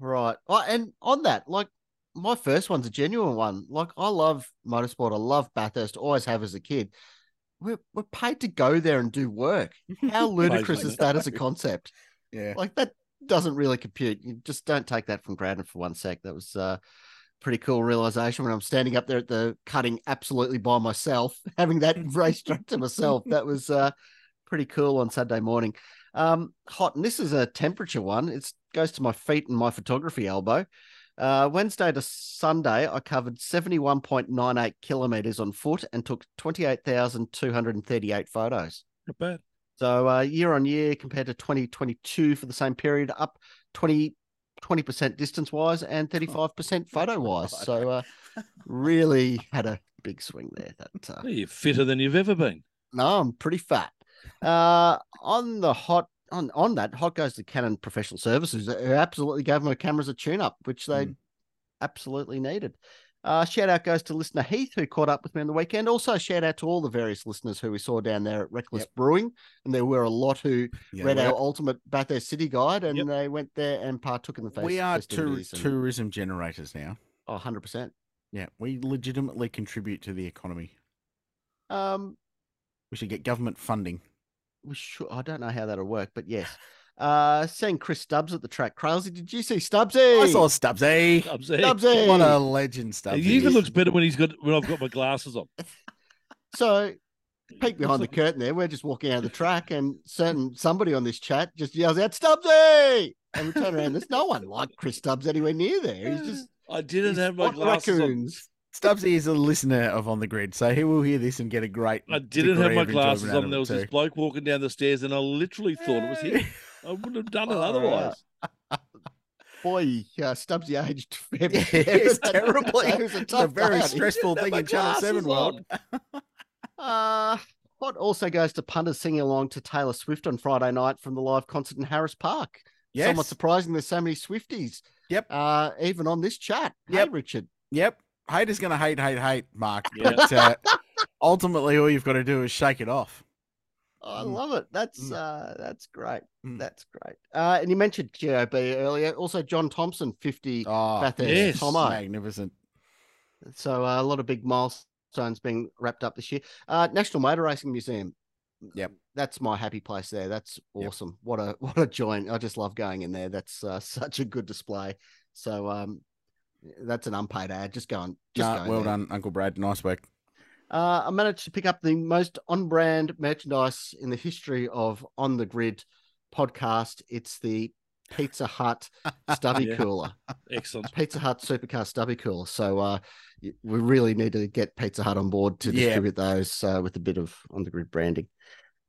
[SPEAKER 5] Right. Oh, and on that, like my first one's a genuine one. Like I love motorsport. I love Bathurst. Always have as a kid. We're we're paid to go there and do work. How [laughs] ludicrous is that as a concept?
[SPEAKER 1] Yeah.
[SPEAKER 5] Like that doesn't really compute. You just don't take that from granted for one sec. That was uh pretty cool realization when I'm standing up there at the cutting absolutely by myself, [laughs] having that [laughs] race track to myself. That was uh pretty cool on Saturday morning. Um hot, and this is a temperature one. It goes to my feet and my photography elbow. Uh, Wednesday to Sunday, I covered 71.98 kilometers on foot and took 28,238 photos.
[SPEAKER 3] Not bad.
[SPEAKER 5] So uh, year on year compared to 2022 for the same period, up 20 percent distance wise and 35 percent photo wise. So uh, really had a big swing there. That uh,
[SPEAKER 3] You're fitter than you've ever been.
[SPEAKER 5] no, I'm pretty fat. Uh, on the hot on on that hot goes to Canon Professional Services, who absolutely gave my cameras a tune up, which they
[SPEAKER 1] Mm.
[SPEAKER 5] absolutely needed. Uh, shout out goes to listener Heath, who caught up with me on the weekend. Also, shout out to all the various listeners who we saw down there at Reckless
[SPEAKER 1] Yep.
[SPEAKER 5] Brewing. And there were a lot who
[SPEAKER 1] Yeah,
[SPEAKER 5] read our ultimate Bathurst City guide and
[SPEAKER 3] Yep.
[SPEAKER 5] they went there and partook in the fest-
[SPEAKER 1] we are tour-
[SPEAKER 5] and-
[SPEAKER 1] tourism generators now.
[SPEAKER 5] Oh, 100%.
[SPEAKER 1] Yeah, we legitimately contribute to the economy.
[SPEAKER 5] Um,
[SPEAKER 1] We should get government funding.
[SPEAKER 5] We should, I don't know how that'll work, but yes. Uh, seeing Chris Stubbs at the track. Crazy, did you see Stubbsy?
[SPEAKER 1] I saw Stubbsy.
[SPEAKER 3] Stubbsy.
[SPEAKER 5] Stubbsy.
[SPEAKER 1] What a legend, Stubbsy.
[SPEAKER 3] He even looks better when he's got when I've got my glasses on. [laughs]
[SPEAKER 5] So, peek behind the curtain there. We're just walking out of the track, and certain somebody on this chat just yells out, Stubbsy! And we turn around. There's no one like Chris Stubbs anywhere near there. He's just
[SPEAKER 3] I didn't have my
[SPEAKER 5] like
[SPEAKER 3] glasses on.
[SPEAKER 5] raccoons.
[SPEAKER 1] Stubbsy is a listener of On the Grid, so he will hear this and get a great.
[SPEAKER 3] I didn't have my glasses on. There
[SPEAKER 1] it
[SPEAKER 3] was this bloke walking down the stairs, and I literally thought it was him. [laughs] I wouldn't have done it otherwise. [laughs]
[SPEAKER 5] Boy, uh, Stubbsy aged [laughs] very,
[SPEAKER 1] Yeah, it's terribly.
[SPEAKER 5] It was a,
[SPEAKER 1] It's a very stressful thing in Channel 7 world.
[SPEAKER 5] Uh, what also goes to punters singing along to Taylor Swift on Friday night from the live concert in Harris Park.
[SPEAKER 1] Yes.
[SPEAKER 5] Somewhat surprising there's so many Swifties.
[SPEAKER 1] Yep.
[SPEAKER 5] Uh, even on this chat.
[SPEAKER 1] Yep.
[SPEAKER 5] Hey, Richard.
[SPEAKER 1] Yep. Haters going to hate, hate, hate, Mark.
[SPEAKER 3] Yeah.
[SPEAKER 1] But uh, ultimately, all you've got to do is shake it off.
[SPEAKER 5] Oh, I
[SPEAKER 1] Mm.
[SPEAKER 5] love it. That's
[SPEAKER 1] Mm.
[SPEAKER 5] uh, that's great.
[SPEAKER 1] Mm.
[SPEAKER 5] That's great. Uh, and you mentioned GOB earlier. Also, John Thompson, 50
[SPEAKER 1] Oh,
[SPEAKER 5] Bathurst
[SPEAKER 3] yes.
[SPEAKER 5] Tomo.
[SPEAKER 1] magnificent.
[SPEAKER 5] So uh, a lot of big milestones being wrapped up this year. Uh, National Motor Racing Museum.
[SPEAKER 1] Yep.
[SPEAKER 5] That's my happy place there. That's
[SPEAKER 1] Yep.
[SPEAKER 5] awesome. What a [laughs] what a joint. I just love going in there. That's uh, such a good display. So um, that's an unpaid ad. Just going. Just
[SPEAKER 1] Nah,
[SPEAKER 5] going
[SPEAKER 1] well
[SPEAKER 5] there.
[SPEAKER 1] done, Uncle Brad. Nice work.
[SPEAKER 5] Uh, I managed to pick up the most on-brand merchandise in the history of On the Grid podcast. It's the Pizza Hut [laughs] stubby
[SPEAKER 3] Yeah.
[SPEAKER 5] cooler.
[SPEAKER 3] Excellent. [laughs]
[SPEAKER 5] Pizza Hut supercar stubby cooler. So uh, we really need to get Pizza Hut on board to
[SPEAKER 1] Yeah.
[SPEAKER 5] distribute those uh, with a bit of on the grid branding.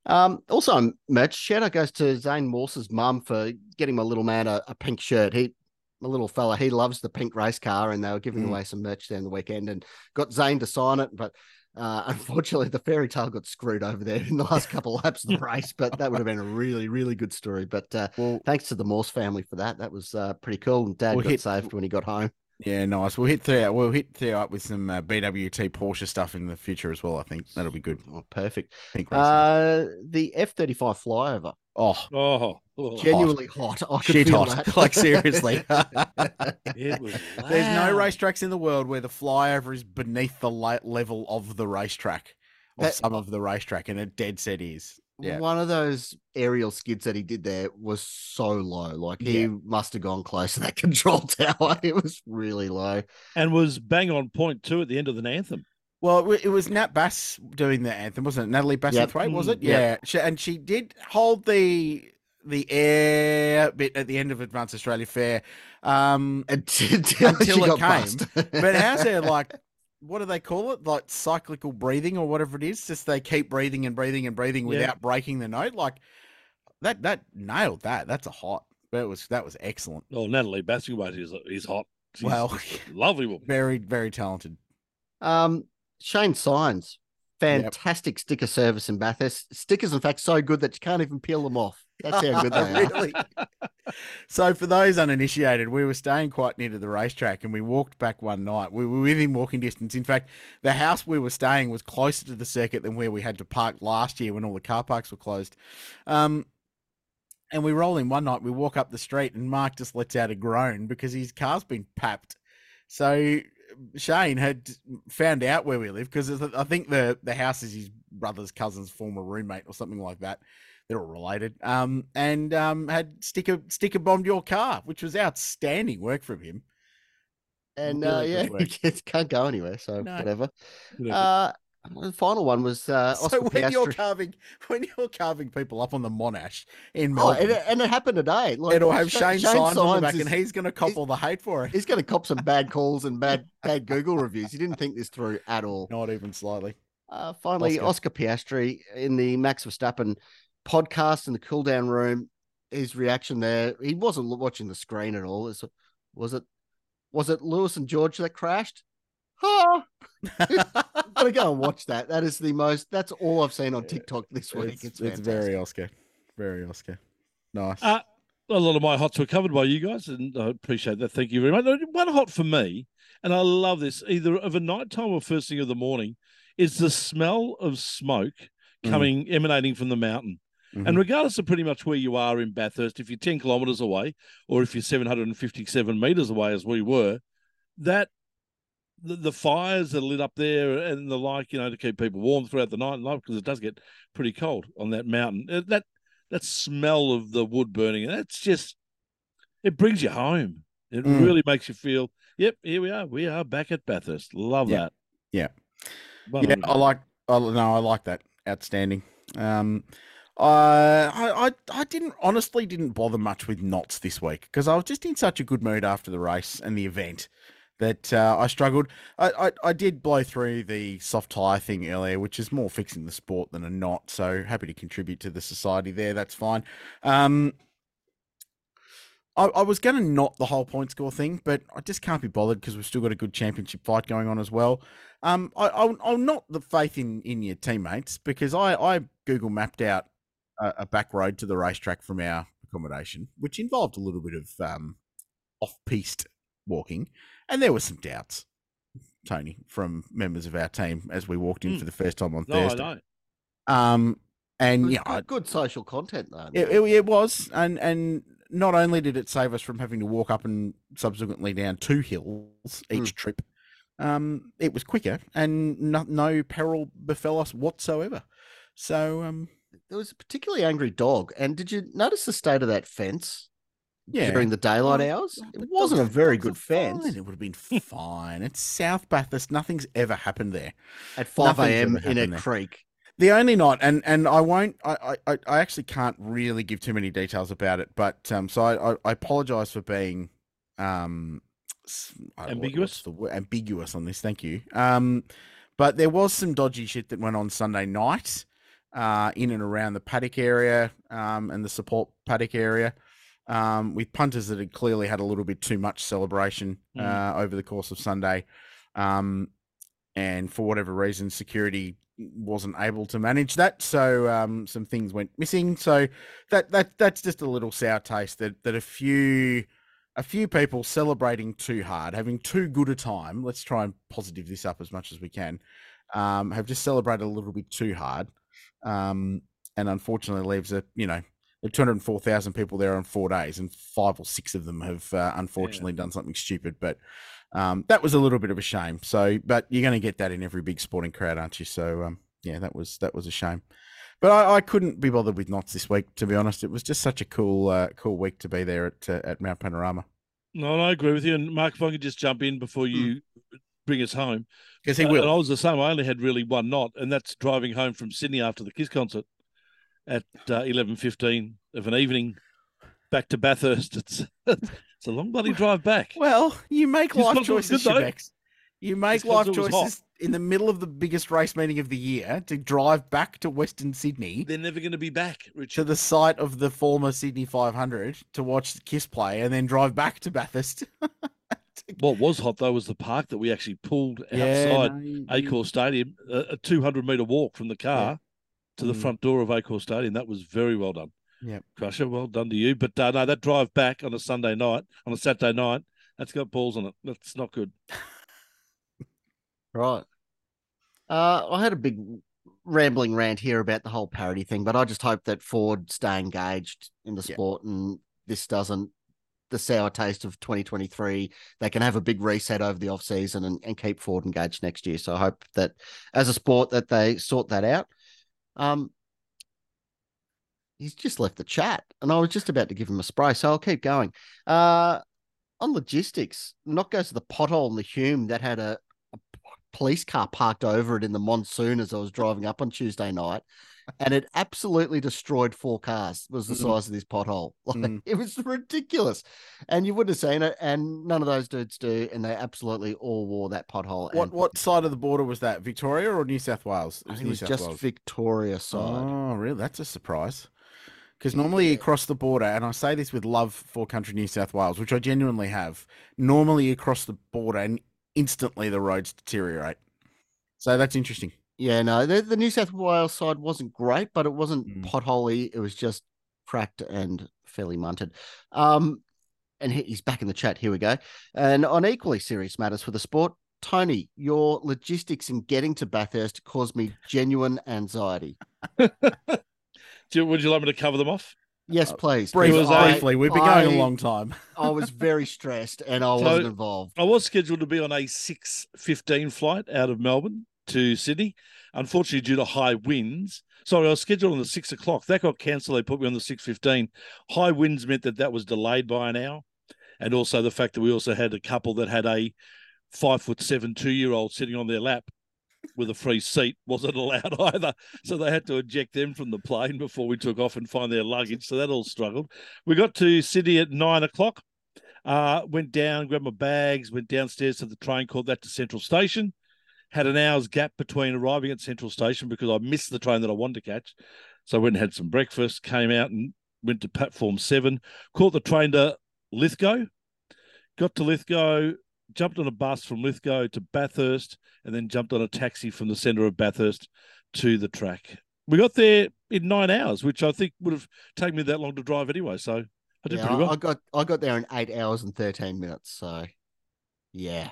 [SPEAKER 5] Um, also, on merch shout out goes to Zane Morse's mum for getting my little man a, a pink shirt. He, my little fella, he loves the pink race car, and they were giving
[SPEAKER 1] Mm.
[SPEAKER 5] away some merch there in the weekend, and got Zane to sign it. But uh, [laughs] unfortunately, the fairy tale got screwed over there in the last [laughs] couple of laps of the race. But that would have been a really, really good story. But uh,
[SPEAKER 1] Well,
[SPEAKER 5] thanks to the Morse family for that. That was uh, pretty cool. And Dad
[SPEAKER 1] We'll
[SPEAKER 5] got
[SPEAKER 1] hit-
[SPEAKER 5] saved when he got home.
[SPEAKER 1] Yeah, nice. We'll hit Theo. We'll hit Theo up with some uh, BWT Porsche stuff in the future as well. I think that'll be good.
[SPEAKER 5] Oh, perfect.
[SPEAKER 1] Pink.
[SPEAKER 5] Uh, the F thirty five flyover,
[SPEAKER 1] oh,
[SPEAKER 3] Oh, oh.
[SPEAKER 5] genuinely hot. I could
[SPEAKER 1] shit
[SPEAKER 5] feel
[SPEAKER 1] hot.
[SPEAKER 5] that.
[SPEAKER 1] like seriously. [laughs] There's no racetracks in the world where the flyover is beneath the la- level of the racetrack, of
[SPEAKER 5] That-
[SPEAKER 1] some of the racetrack, and it dead set is. Yeah.
[SPEAKER 5] One of those aerial skids that he did there was so low. Like he
[SPEAKER 1] Yeah.
[SPEAKER 5] must have gone close to that [laughs] control tower. It was really low.
[SPEAKER 3] and was bang on point too at the end of the anthem.
[SPEAKER 1] Well, it was Nat Bass doing the anthem, wasn't it? Natalie Bass
[SPEAKER 5] Yep.
[SPEAKER 1] was it?
[SPEAKER 5] Mm,
[SPEAKER 1] Yeah,
[SPEAKER 5] yep.
[SPEAKER 1] She, and she did hold the the air bit at the end of Advanced Australia Fair. Um, [laughs]
[SPEAKER 5] Until, until
[SPEAKER 1] Until
[SPEAKER 5] she
[SPEAKER 1] it
[SPEAKER 5] got
[SPEAKER 1] came. [laughs] but how's there like what do they call it? Like cyclical breathing or whatever it is. Just they keep breathing and breathing and breathing
[SPEAKER 3] Yeah.
[SPEAKER 1] without breaking the note. Like that that nailed that. That's a hot. That was that was excellent.
[SPEAKER 3] Oh, Natalie Bassingthwaighte is is hot. She's
[SPEAKER 1] well
[SPEAKER 3] lovely woman. [laughs]
[SPEAKER 1] very very talented.
[SPEAKER 5] Um, Shane Signs, fantastic sticker service in Bathurst. Stickers, in fact, so good that you can't even peel them off. That's how good they [laughs] are.
[SPEAKER 1] so for those uninitiated we were staying quite near to the racetrack and we walked back one night we were within walking distance in fact the house we were staying was closer to the circuit than where we had to park last year when all the car parks were closed um and we roll in one night we walk up the street and mark just lets out a groan because his car's been papped so shane had found out where we live because i think the the house is his brother's cousin's former roommate or something like that they're all related. Um, and um, had sticker sticker bombed your car, which was outstanding work from him.
[SPEAKER 5] And
[SPEAKER 1] Really
[SPEAKER 5] uh, yeah, [laughs]
[SPEAKER 1] work.
[SPEAKER 5] it can't go anywhere. So
[SPEAKER 1] No.
[SPEAKER 5] whatever.
[SPEAKER 3] Whatever.
[SPEAKER 5] Uh, the final one was uh, [laughs] Oscar
[SPEAKER 1] so when you're carving [laughs] when you're carving people up on the Monash in
[SPEAKER 5] Oh,
[SPEAKER 1] Melbourne,
[SPEAKER 5] and, it, and it happened today. Like,
[SPEAKER 1] it'll have
[SPEAKER 5] Sha-
[SPEAKER 1] Shane, on the back,
[SPEAKER 5] is-
[SPEAKER 1] and he's going to cop all the hate for it.
[SPEAKER 5] he's going to cop some bad [laughs] calls and bad bad Google reviews. He didn't think this through at all.
[SPEAKER 1] Not even slightly.
[SPEAKER 5] Uh, finally,
[SPEAKER 1] Oscar.
[SPEAKER 5] Oscar. Piastri in the Max Verstappen podcast in the cool down room. His reaction there, he wasn't watching the screen at all. Was it? Was it Lewis and George that crashed? Huh. [laughs] Gotta go and watch that. That is the most. That's all I've seen on TikTok this week.
[SPEAKER 1] it's,
[SPEAKER 5] It's,
[SPEAKER 1] it's very Oscar, very Oscar. Nice.
[SPEAKER 3] Uh, a lot of my hots were covered by you guys, and I appreciate that. Thank you very much. One hot for me, and I love this, either of a nighttime or first thing of the morning, is the smell of smoke
[SPEAKER 1] Mm.
[SPEAKER 3] coming emanating from the mountain.
[SPEAKER 1] Mhm.
[SPEAKER 3] And regardless of pretty much where you are in Bathurst, if you're 10 kilometres away or if you're 757 metres away, as we were, that the, the fires that are lit up there and the like, you know, to keep people warm throughout the night and life, because it does get pretty cold on that mountain. Uh, That that smell of the wood burning, that's just it brings you home. It
[SPEAKER 1] Mm.
[SPEAKER 3] really makes you feel, yep, here we are. We are back at Bathurst. Love
[SPEAKER 1] Yeah.
[SPEAKER 3] that.
[SPEAKER 1] Yeah.
[SPEAKER 3] Well,
[SPEAKER 1] yeah, I like. I, no, I like that. Outstanding. Um, I, I, I, I didn't honestly didn't bother much with nots this week because I was just in such a good mood after the race and the event that uh, I struggled. I, I, I did blow through the soft tire thing earlier, which is more fixing the sport than a not. So happy to contribute to the society there. That's fine. Um, I, I was going to not the whole point score thing, but I just can't be bothered because we've still got a good championship fight going on as well. Um, I, I'll, I'll not the faith in, in your teammates because I, I Google mapped out a, a back road to the racetrack from our accommodation, which involved a little bit of um, off piste walking, and there were some doubts, Tony, from members of our team as we walked in
[SPEAKER 3] Hmm.
[SPEAKER 1] for the first time on
[SPEAKER 3] no, I
[SPEAKER 1] Thursday.
[SPEAKER 3] know.
[SPEAKER 1] Um, and yeah,
[SPEAKER 5] good, good social content though.
[SPEAKER 1] it, it, it was, and and not only did it save us from having to walk up and subsequently down two hills each trip, um, it was quicker and no, no peril befell us whatsoever. So um,
[SPEAKER 5] there was a particularly angry dog. And did you notice the state of that fence
[SPEAKER 1] Yeah.
[SPEAKER 5] during the daylight
[SPEAKER 1] Well,
[SPEAKER 5] hours. It wasn't a very good
[SPEAKER 1] are fine.
[SPEAKER 5] fence
[SPEAKER 1] It would have been fine. It's South Bathurst. Nothing's ever happened there.
[SPEAKER 5] at five a.m. in a
[SPEAKER 1] there.
[SPEAKER 5] creek.
[SPEAKER 1] The only night, and and I won't. I, I I actually can't really give too many details about it. But um, so I I, I apologize for being um s- I don't know what-
[SPEAKER 3] Ambiguous?
[SPEAKER 1] the word? ambiguous on this. Thank you. Um, but there was some dodgy shit that went on Sunday night, uh, in and around the paddock area, um, and the support paddock area. Um, with punters that had clearly had a little bit too much celebration
[SPEAKER 3] Mm.
[SPEAKER 1] uh, over the course of Sunday, um, and for whatever reason, security wasn't able to manage that. So um, some things went missing. So that that that's just a little sour taste that that a few a few people celebrating too hard, having too good a time. Let's try and positive this up as much as we can. Um, have just celebrated a little bit too hard, um, and unfortunately leaves a you know. There are 204,000 people there on four days, and five or six of them have uh, unfortunately done something stupid. But um, that was a little bit of a shame. So, but you're going to get that in every big sporting crowd, aren't you? So, um, yeah, that was that was a shame. But I, I couldn't be bothered with nots this week, to be honest. It was just such a cool uh, cool week to be there at uh, at Mount Panorama
[SPEAKER 3] No, no, I agree with you. And Mark, if I could just jump in before you bring us home.
[SPEAKER 1] because he
[SPEAKER 3] Uh,
[SPEAKER 1] will.
[SPEAKER 3] And I was the same. I only had really one not, and that's driving home from Sydney after the Kiss concert at uh, eleven fifteen of an evening back to Bathurst. [laughs] It's it's a long bloody drive back.
[SPEAKER 1] Well, you make
[SPEAKER 3] His
[SPEAKER 1] life choices. Shebex. You make
[SPEAKER 3] His
[SPEAKER 1] life
[SPEAKER 3] concert was hot.
[SPEAKER 1] choices in the middle of the biggest race meeting of the year to drive back to Western Sydney
[SPEAKER 3] They're never going to be back, Richard.
[SPEAKER 1] to the site of the former Sydney 500 to watch the Kiss play and then drive back to Bathurst. [laughs]
[SPEAKER 3] What was hot though was the park that we actually pulled outside Accor Stadium, a, a two hundred meter walk from the car to the
[SPEAKER 1] Mm.
[SPEAKER 3] front door of Accor Stadium. That was very well done.
[SPEAKER 1] Yeah,
[SPEAKER 3] Crusher, well done to you. But uh, no, that drive back on a Sunday night, on a Saturday night, that's got balls on it. That's not good. [laughs]
[SPEAKER 5] Right. Uh, I had a big rambling rant here about the whole parody thing, but I just hope that Ford stay engaged in the
[SPEAKER 1] Yeah.
[SPEAKER 5] sport and this doesn't the sour taste of 2023. They can have a big reset over the off season and, and keep Ford engaged next year. So I hope that as a sport that they sort that out. Um, he's just left the chat, and I was just about to give him a spray, so I'll keep going. Uh, on logistics, not goes to the pothole in the Hume that had a, a police car parked over it in the monsoon as I was driving up on Tuesday night, and it absolutely destroyed four cars. Was the
[SPEAKER 1] Mm.
[SPEAKER 5] size of this pothole? [laughs] Like,
[SPEAKER 1] Mm.
[SPEAKER 5] It was ridiculous, and you wouldn't have seen it. And none of those dudes do, and they absolutely all wore that pothole.
[SPEAKER 1] What what side of the border was that? Victoria or New South Wales?
[SPEAKER 5] I think
[SPEAKER 1] New
[SPEAKER 5] it was
[SPEAKER 1] South
[SPEAKER 5] just
[SPEAKER 1] Wales.
[SPEAKER 5] Victoria side.
[SPEAKER 1] Oh, really? That's a surprise. Because normally you cross the border, and I say this with love for country New South Wales, which I genuinely have. Normally you cross the border, and instantly the roads deteriorate. So that's interesting.
[SPEAKER 5] Yeah, no, the, the New South Wales side wasn't great, but it wasn't
[SPEAKER 1] Mm.
[SPEAKER 5] potholey. It was just cracked and fairly munted. Um, and he, he's back in the chat. Here we go. And on equally serious matters for the sport, Tony, your logistics in getting to Bathurst caused me genuine anxiety. [laughs]
[SPEAKER 3] Do would you like me to cover them off?
[SPEAKER 5] Yes, uh, please.
[SPEAKER 1] Brief,
[SPEAKER 5] because
[SPEAKER 3] I-
[SPEAKER 1] briefly, we've been going
[SPEAKER 5] I-
[SPEAKER 1] a long time.
[SPEAKER 5] I was very stressed and I
[SPEAKER 3] So-
[SPEAKER 5] wasn't involved.
[SPEAKER 3] I was scheduled to be on a six fifteen flight out of Melbourne to Sydney. Unfortunately, due to high winds, sorry, I was scheduled on the six o'clock. That got cancelled. They put me on the six fifteen. High winds meant that that was delayed by an hour, and also the fact that we also had a couple that had a five foot seven two year old sitting on their lap with a free seat wasn't [laughs] allowed either. So they had to eject them from the plane before we took off and find their luggage. So that all struggled. We got to Sydney at nine o'clock. Uh, went down, grabbed my bags, went downstairs to the train, called that to Central Station. Had an hour's gap between arriving at Central Station because I missed the train that I wanted to catch. So I went and had some breakfast, came out and went to platform seven, caught the train to Lithgow, got to Lithgow, jumped on a bus from Lithgow to Bathurst, and then jumped on a taxi from the centre of Bathurst to the track. We got there in nine hours, which I think would have taken me that long to drive anyway. So I did
[SPEAKER 5] Yeah,
[SPEAKER 3] pretty well.
[SPEAKER 5] I got I got there in eight hours and thirteen minutes. So, yeah,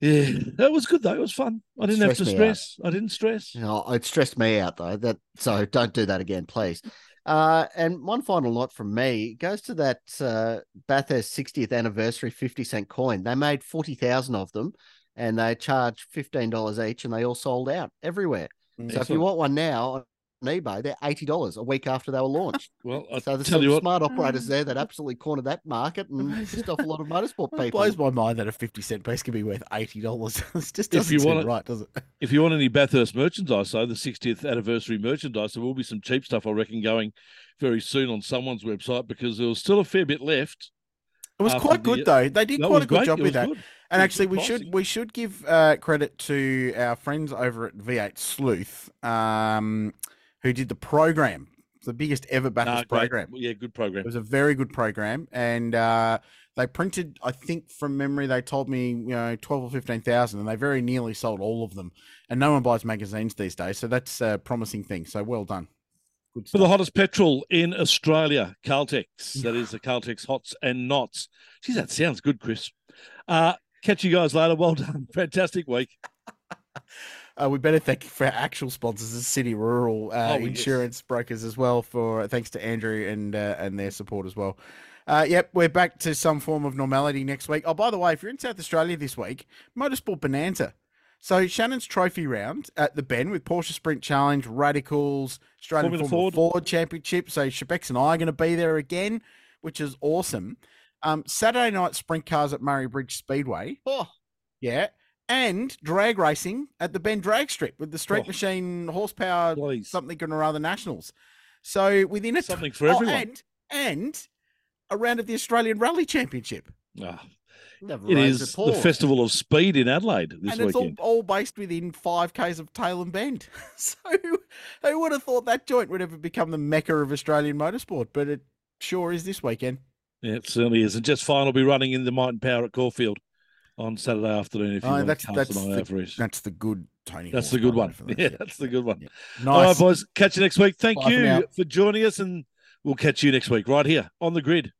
[SPEAKER 3] Yeah, that was good though. It was fun. I didn't have to
[SPEAKER 5] Stressed me out.
[SPEAKER 3] stress. I didn't stress.
[SPEAKER 5] Know, it stressed me out though. That so don't do that again, please. Uh, and one final note from me goes to that uh, Bathurst 60th anniversary 50 cent coin. They made 40,000 of them and they charged $15 each and they all sold out everywhere. So if you want one now, eBay, they're eighty dollars a week after they were launched.
[SPEAKER 3] Well, I
[SPEAKER 5] so there's
[SPEAKER 3] tell
[SPEAKER 5] some
[SPEAKER 3] you what,
[SPEAKER 5] smart operators there that absolutely cornered that market and [laughs] pissed off a lot of motorsport
[SPEAKER 1] It
[SPEAKER 5] people.
[SPEAKER 1] blows my mind that a 50 cent piece can be worth $80. [laughs] it just
[SPEAKER 3] If
[SPEAKER 1] doesn't
[SPEAKER 3] you
[SPEAKER 1] seem
[SPEAKER 3] want it-
[SPEAKER 1] right, does it? [laughs]
[SPEAKER 3] if you want any Bathurst merchandise, though, the 60th anniversary merchandise, there will be some cheap stuff, I reckon, going very soon on someone's website because there was still a fair bit left.
[SPEAKER 1] It was
[SPEAKER 3] After
[SPEAKER 1] quite
[SPEAKER 3] the-
[SPEAKER 1] good though. They did quite a good
[SPEAKER 3] great.
[SPEAKER 1] job
[SPEAKER 3] It
[SPEAKER 1] with that.
[SPEAKER 3] good.
[SPEAKER 1] And
[SPEAKER 3] It
[SPEAKER 1] actually, we
[SPEAKER 3] pricey.
[SPEAKER 1] should we should give uh, credit to our friends over at V8 Sleuth, um, who did the program, the biggest ever
[SPEAKER 3] great.
[SPEAKER 1] program.
[SPEAKER 3] Yeah, good program.
[SPEAKER 1] It was a very good program, and uh, they printed. I think from memory, they told me you know twelve or fifteen thousand, and they very nearly sold all of them. And no one buys magazines these days, so that's a promising thing. So well done. Good
[SPEAKER 3] For the hottest petrol in Australia, Caltex. [sighs] That is the Caltex Hots and Nots. Geez, that sounds good, Chris. Uh, catch you guys later. Well [laughs] done. Fantastic week.
[SPEAKER 1] Uh, we better thank for our actual sponsors, the City Rural uh,
[SPEAKER 3] Oh, yes.
[SPEAKER 1] Insurance Brokers, as well. For thanks to Andrew and uh, and their support as well. Uh, yep, we're back to some form of normality next week. Oh, by the way, if you're in South Australia this week, Motorsport Bonanza. So Shannon's Trophy round at the Bend with Porsche Sprint Challenge, Radicals, Australian
[SPEAKER 3] Formula
[SPEAKER 1] Formula,
[SPEAKER 3] Ford.
[SPEAKER 1] Ford. Championship. So Shebex and I are going to be there again, which is awesome. Um, Saturday night sprint cars at Murray Bridge Speedway.
[SPEAKER 5] Oh,
[SPEAKER 1] Yeah. And drag racing at the Bend Drag Strip with the Street
[SPEAKER 3] Oh.
[SPEAKER 1] Machine horsepower
[SPEAKER 3] Please.
[SPEAKER 1] something or other nationals. So within a
[SPEAKER 3] Something for
[SPEAKER 1] oh,
[SPEAKER 3] everyone.
[SPEAKER 1] and and a round of the Australian Rally Championship.
[SPEAKER 3] Ah.
[SPEAKER 5] Never
[SPEAKER 3] it is the. Festival of Speed in Adelaide this
[SPEAKER 1] and it's all,
[SPEAKER 3] weekend.
[SPEAKER 1] all based within five Ks of Tailem Bend. [laughs] So who would have thought that joint would ever become the mecca of Australian motorsport? But it sure is this weekend.
[SPEAKER 3] Yeah, it certainly is. And just Fine will be running in the Might and Power at Caulfield on Saturday afternoon if you
[SPEAKER 1] Oh,
[SPEAKER 3] want
[SPEAKER 1] that's
[SPEAKER 3] to
[SPEAKER 1] that's
[SPEAKER 3] cast an eye out
[SPEAKER 1] the,
[SPEAKER 3] it.
[SPEAKER 1] that's the good Tony.
[SPEAKER 3] That's the good one. [laughs] Yeah, that's the good one.
[SPEAKER 1] Yeah.
[SPEAKER 3] All right,
[SPEAKER 1] Nice.
[SPEAKER 3] boys. Catch you next week. Thank
[SPEAKER 1] Bye
[SPEAKER 3] you
[SPEAKER 1] now.
[SPEAKER 3] for joining us, and we'll catch you next week right here on the grid.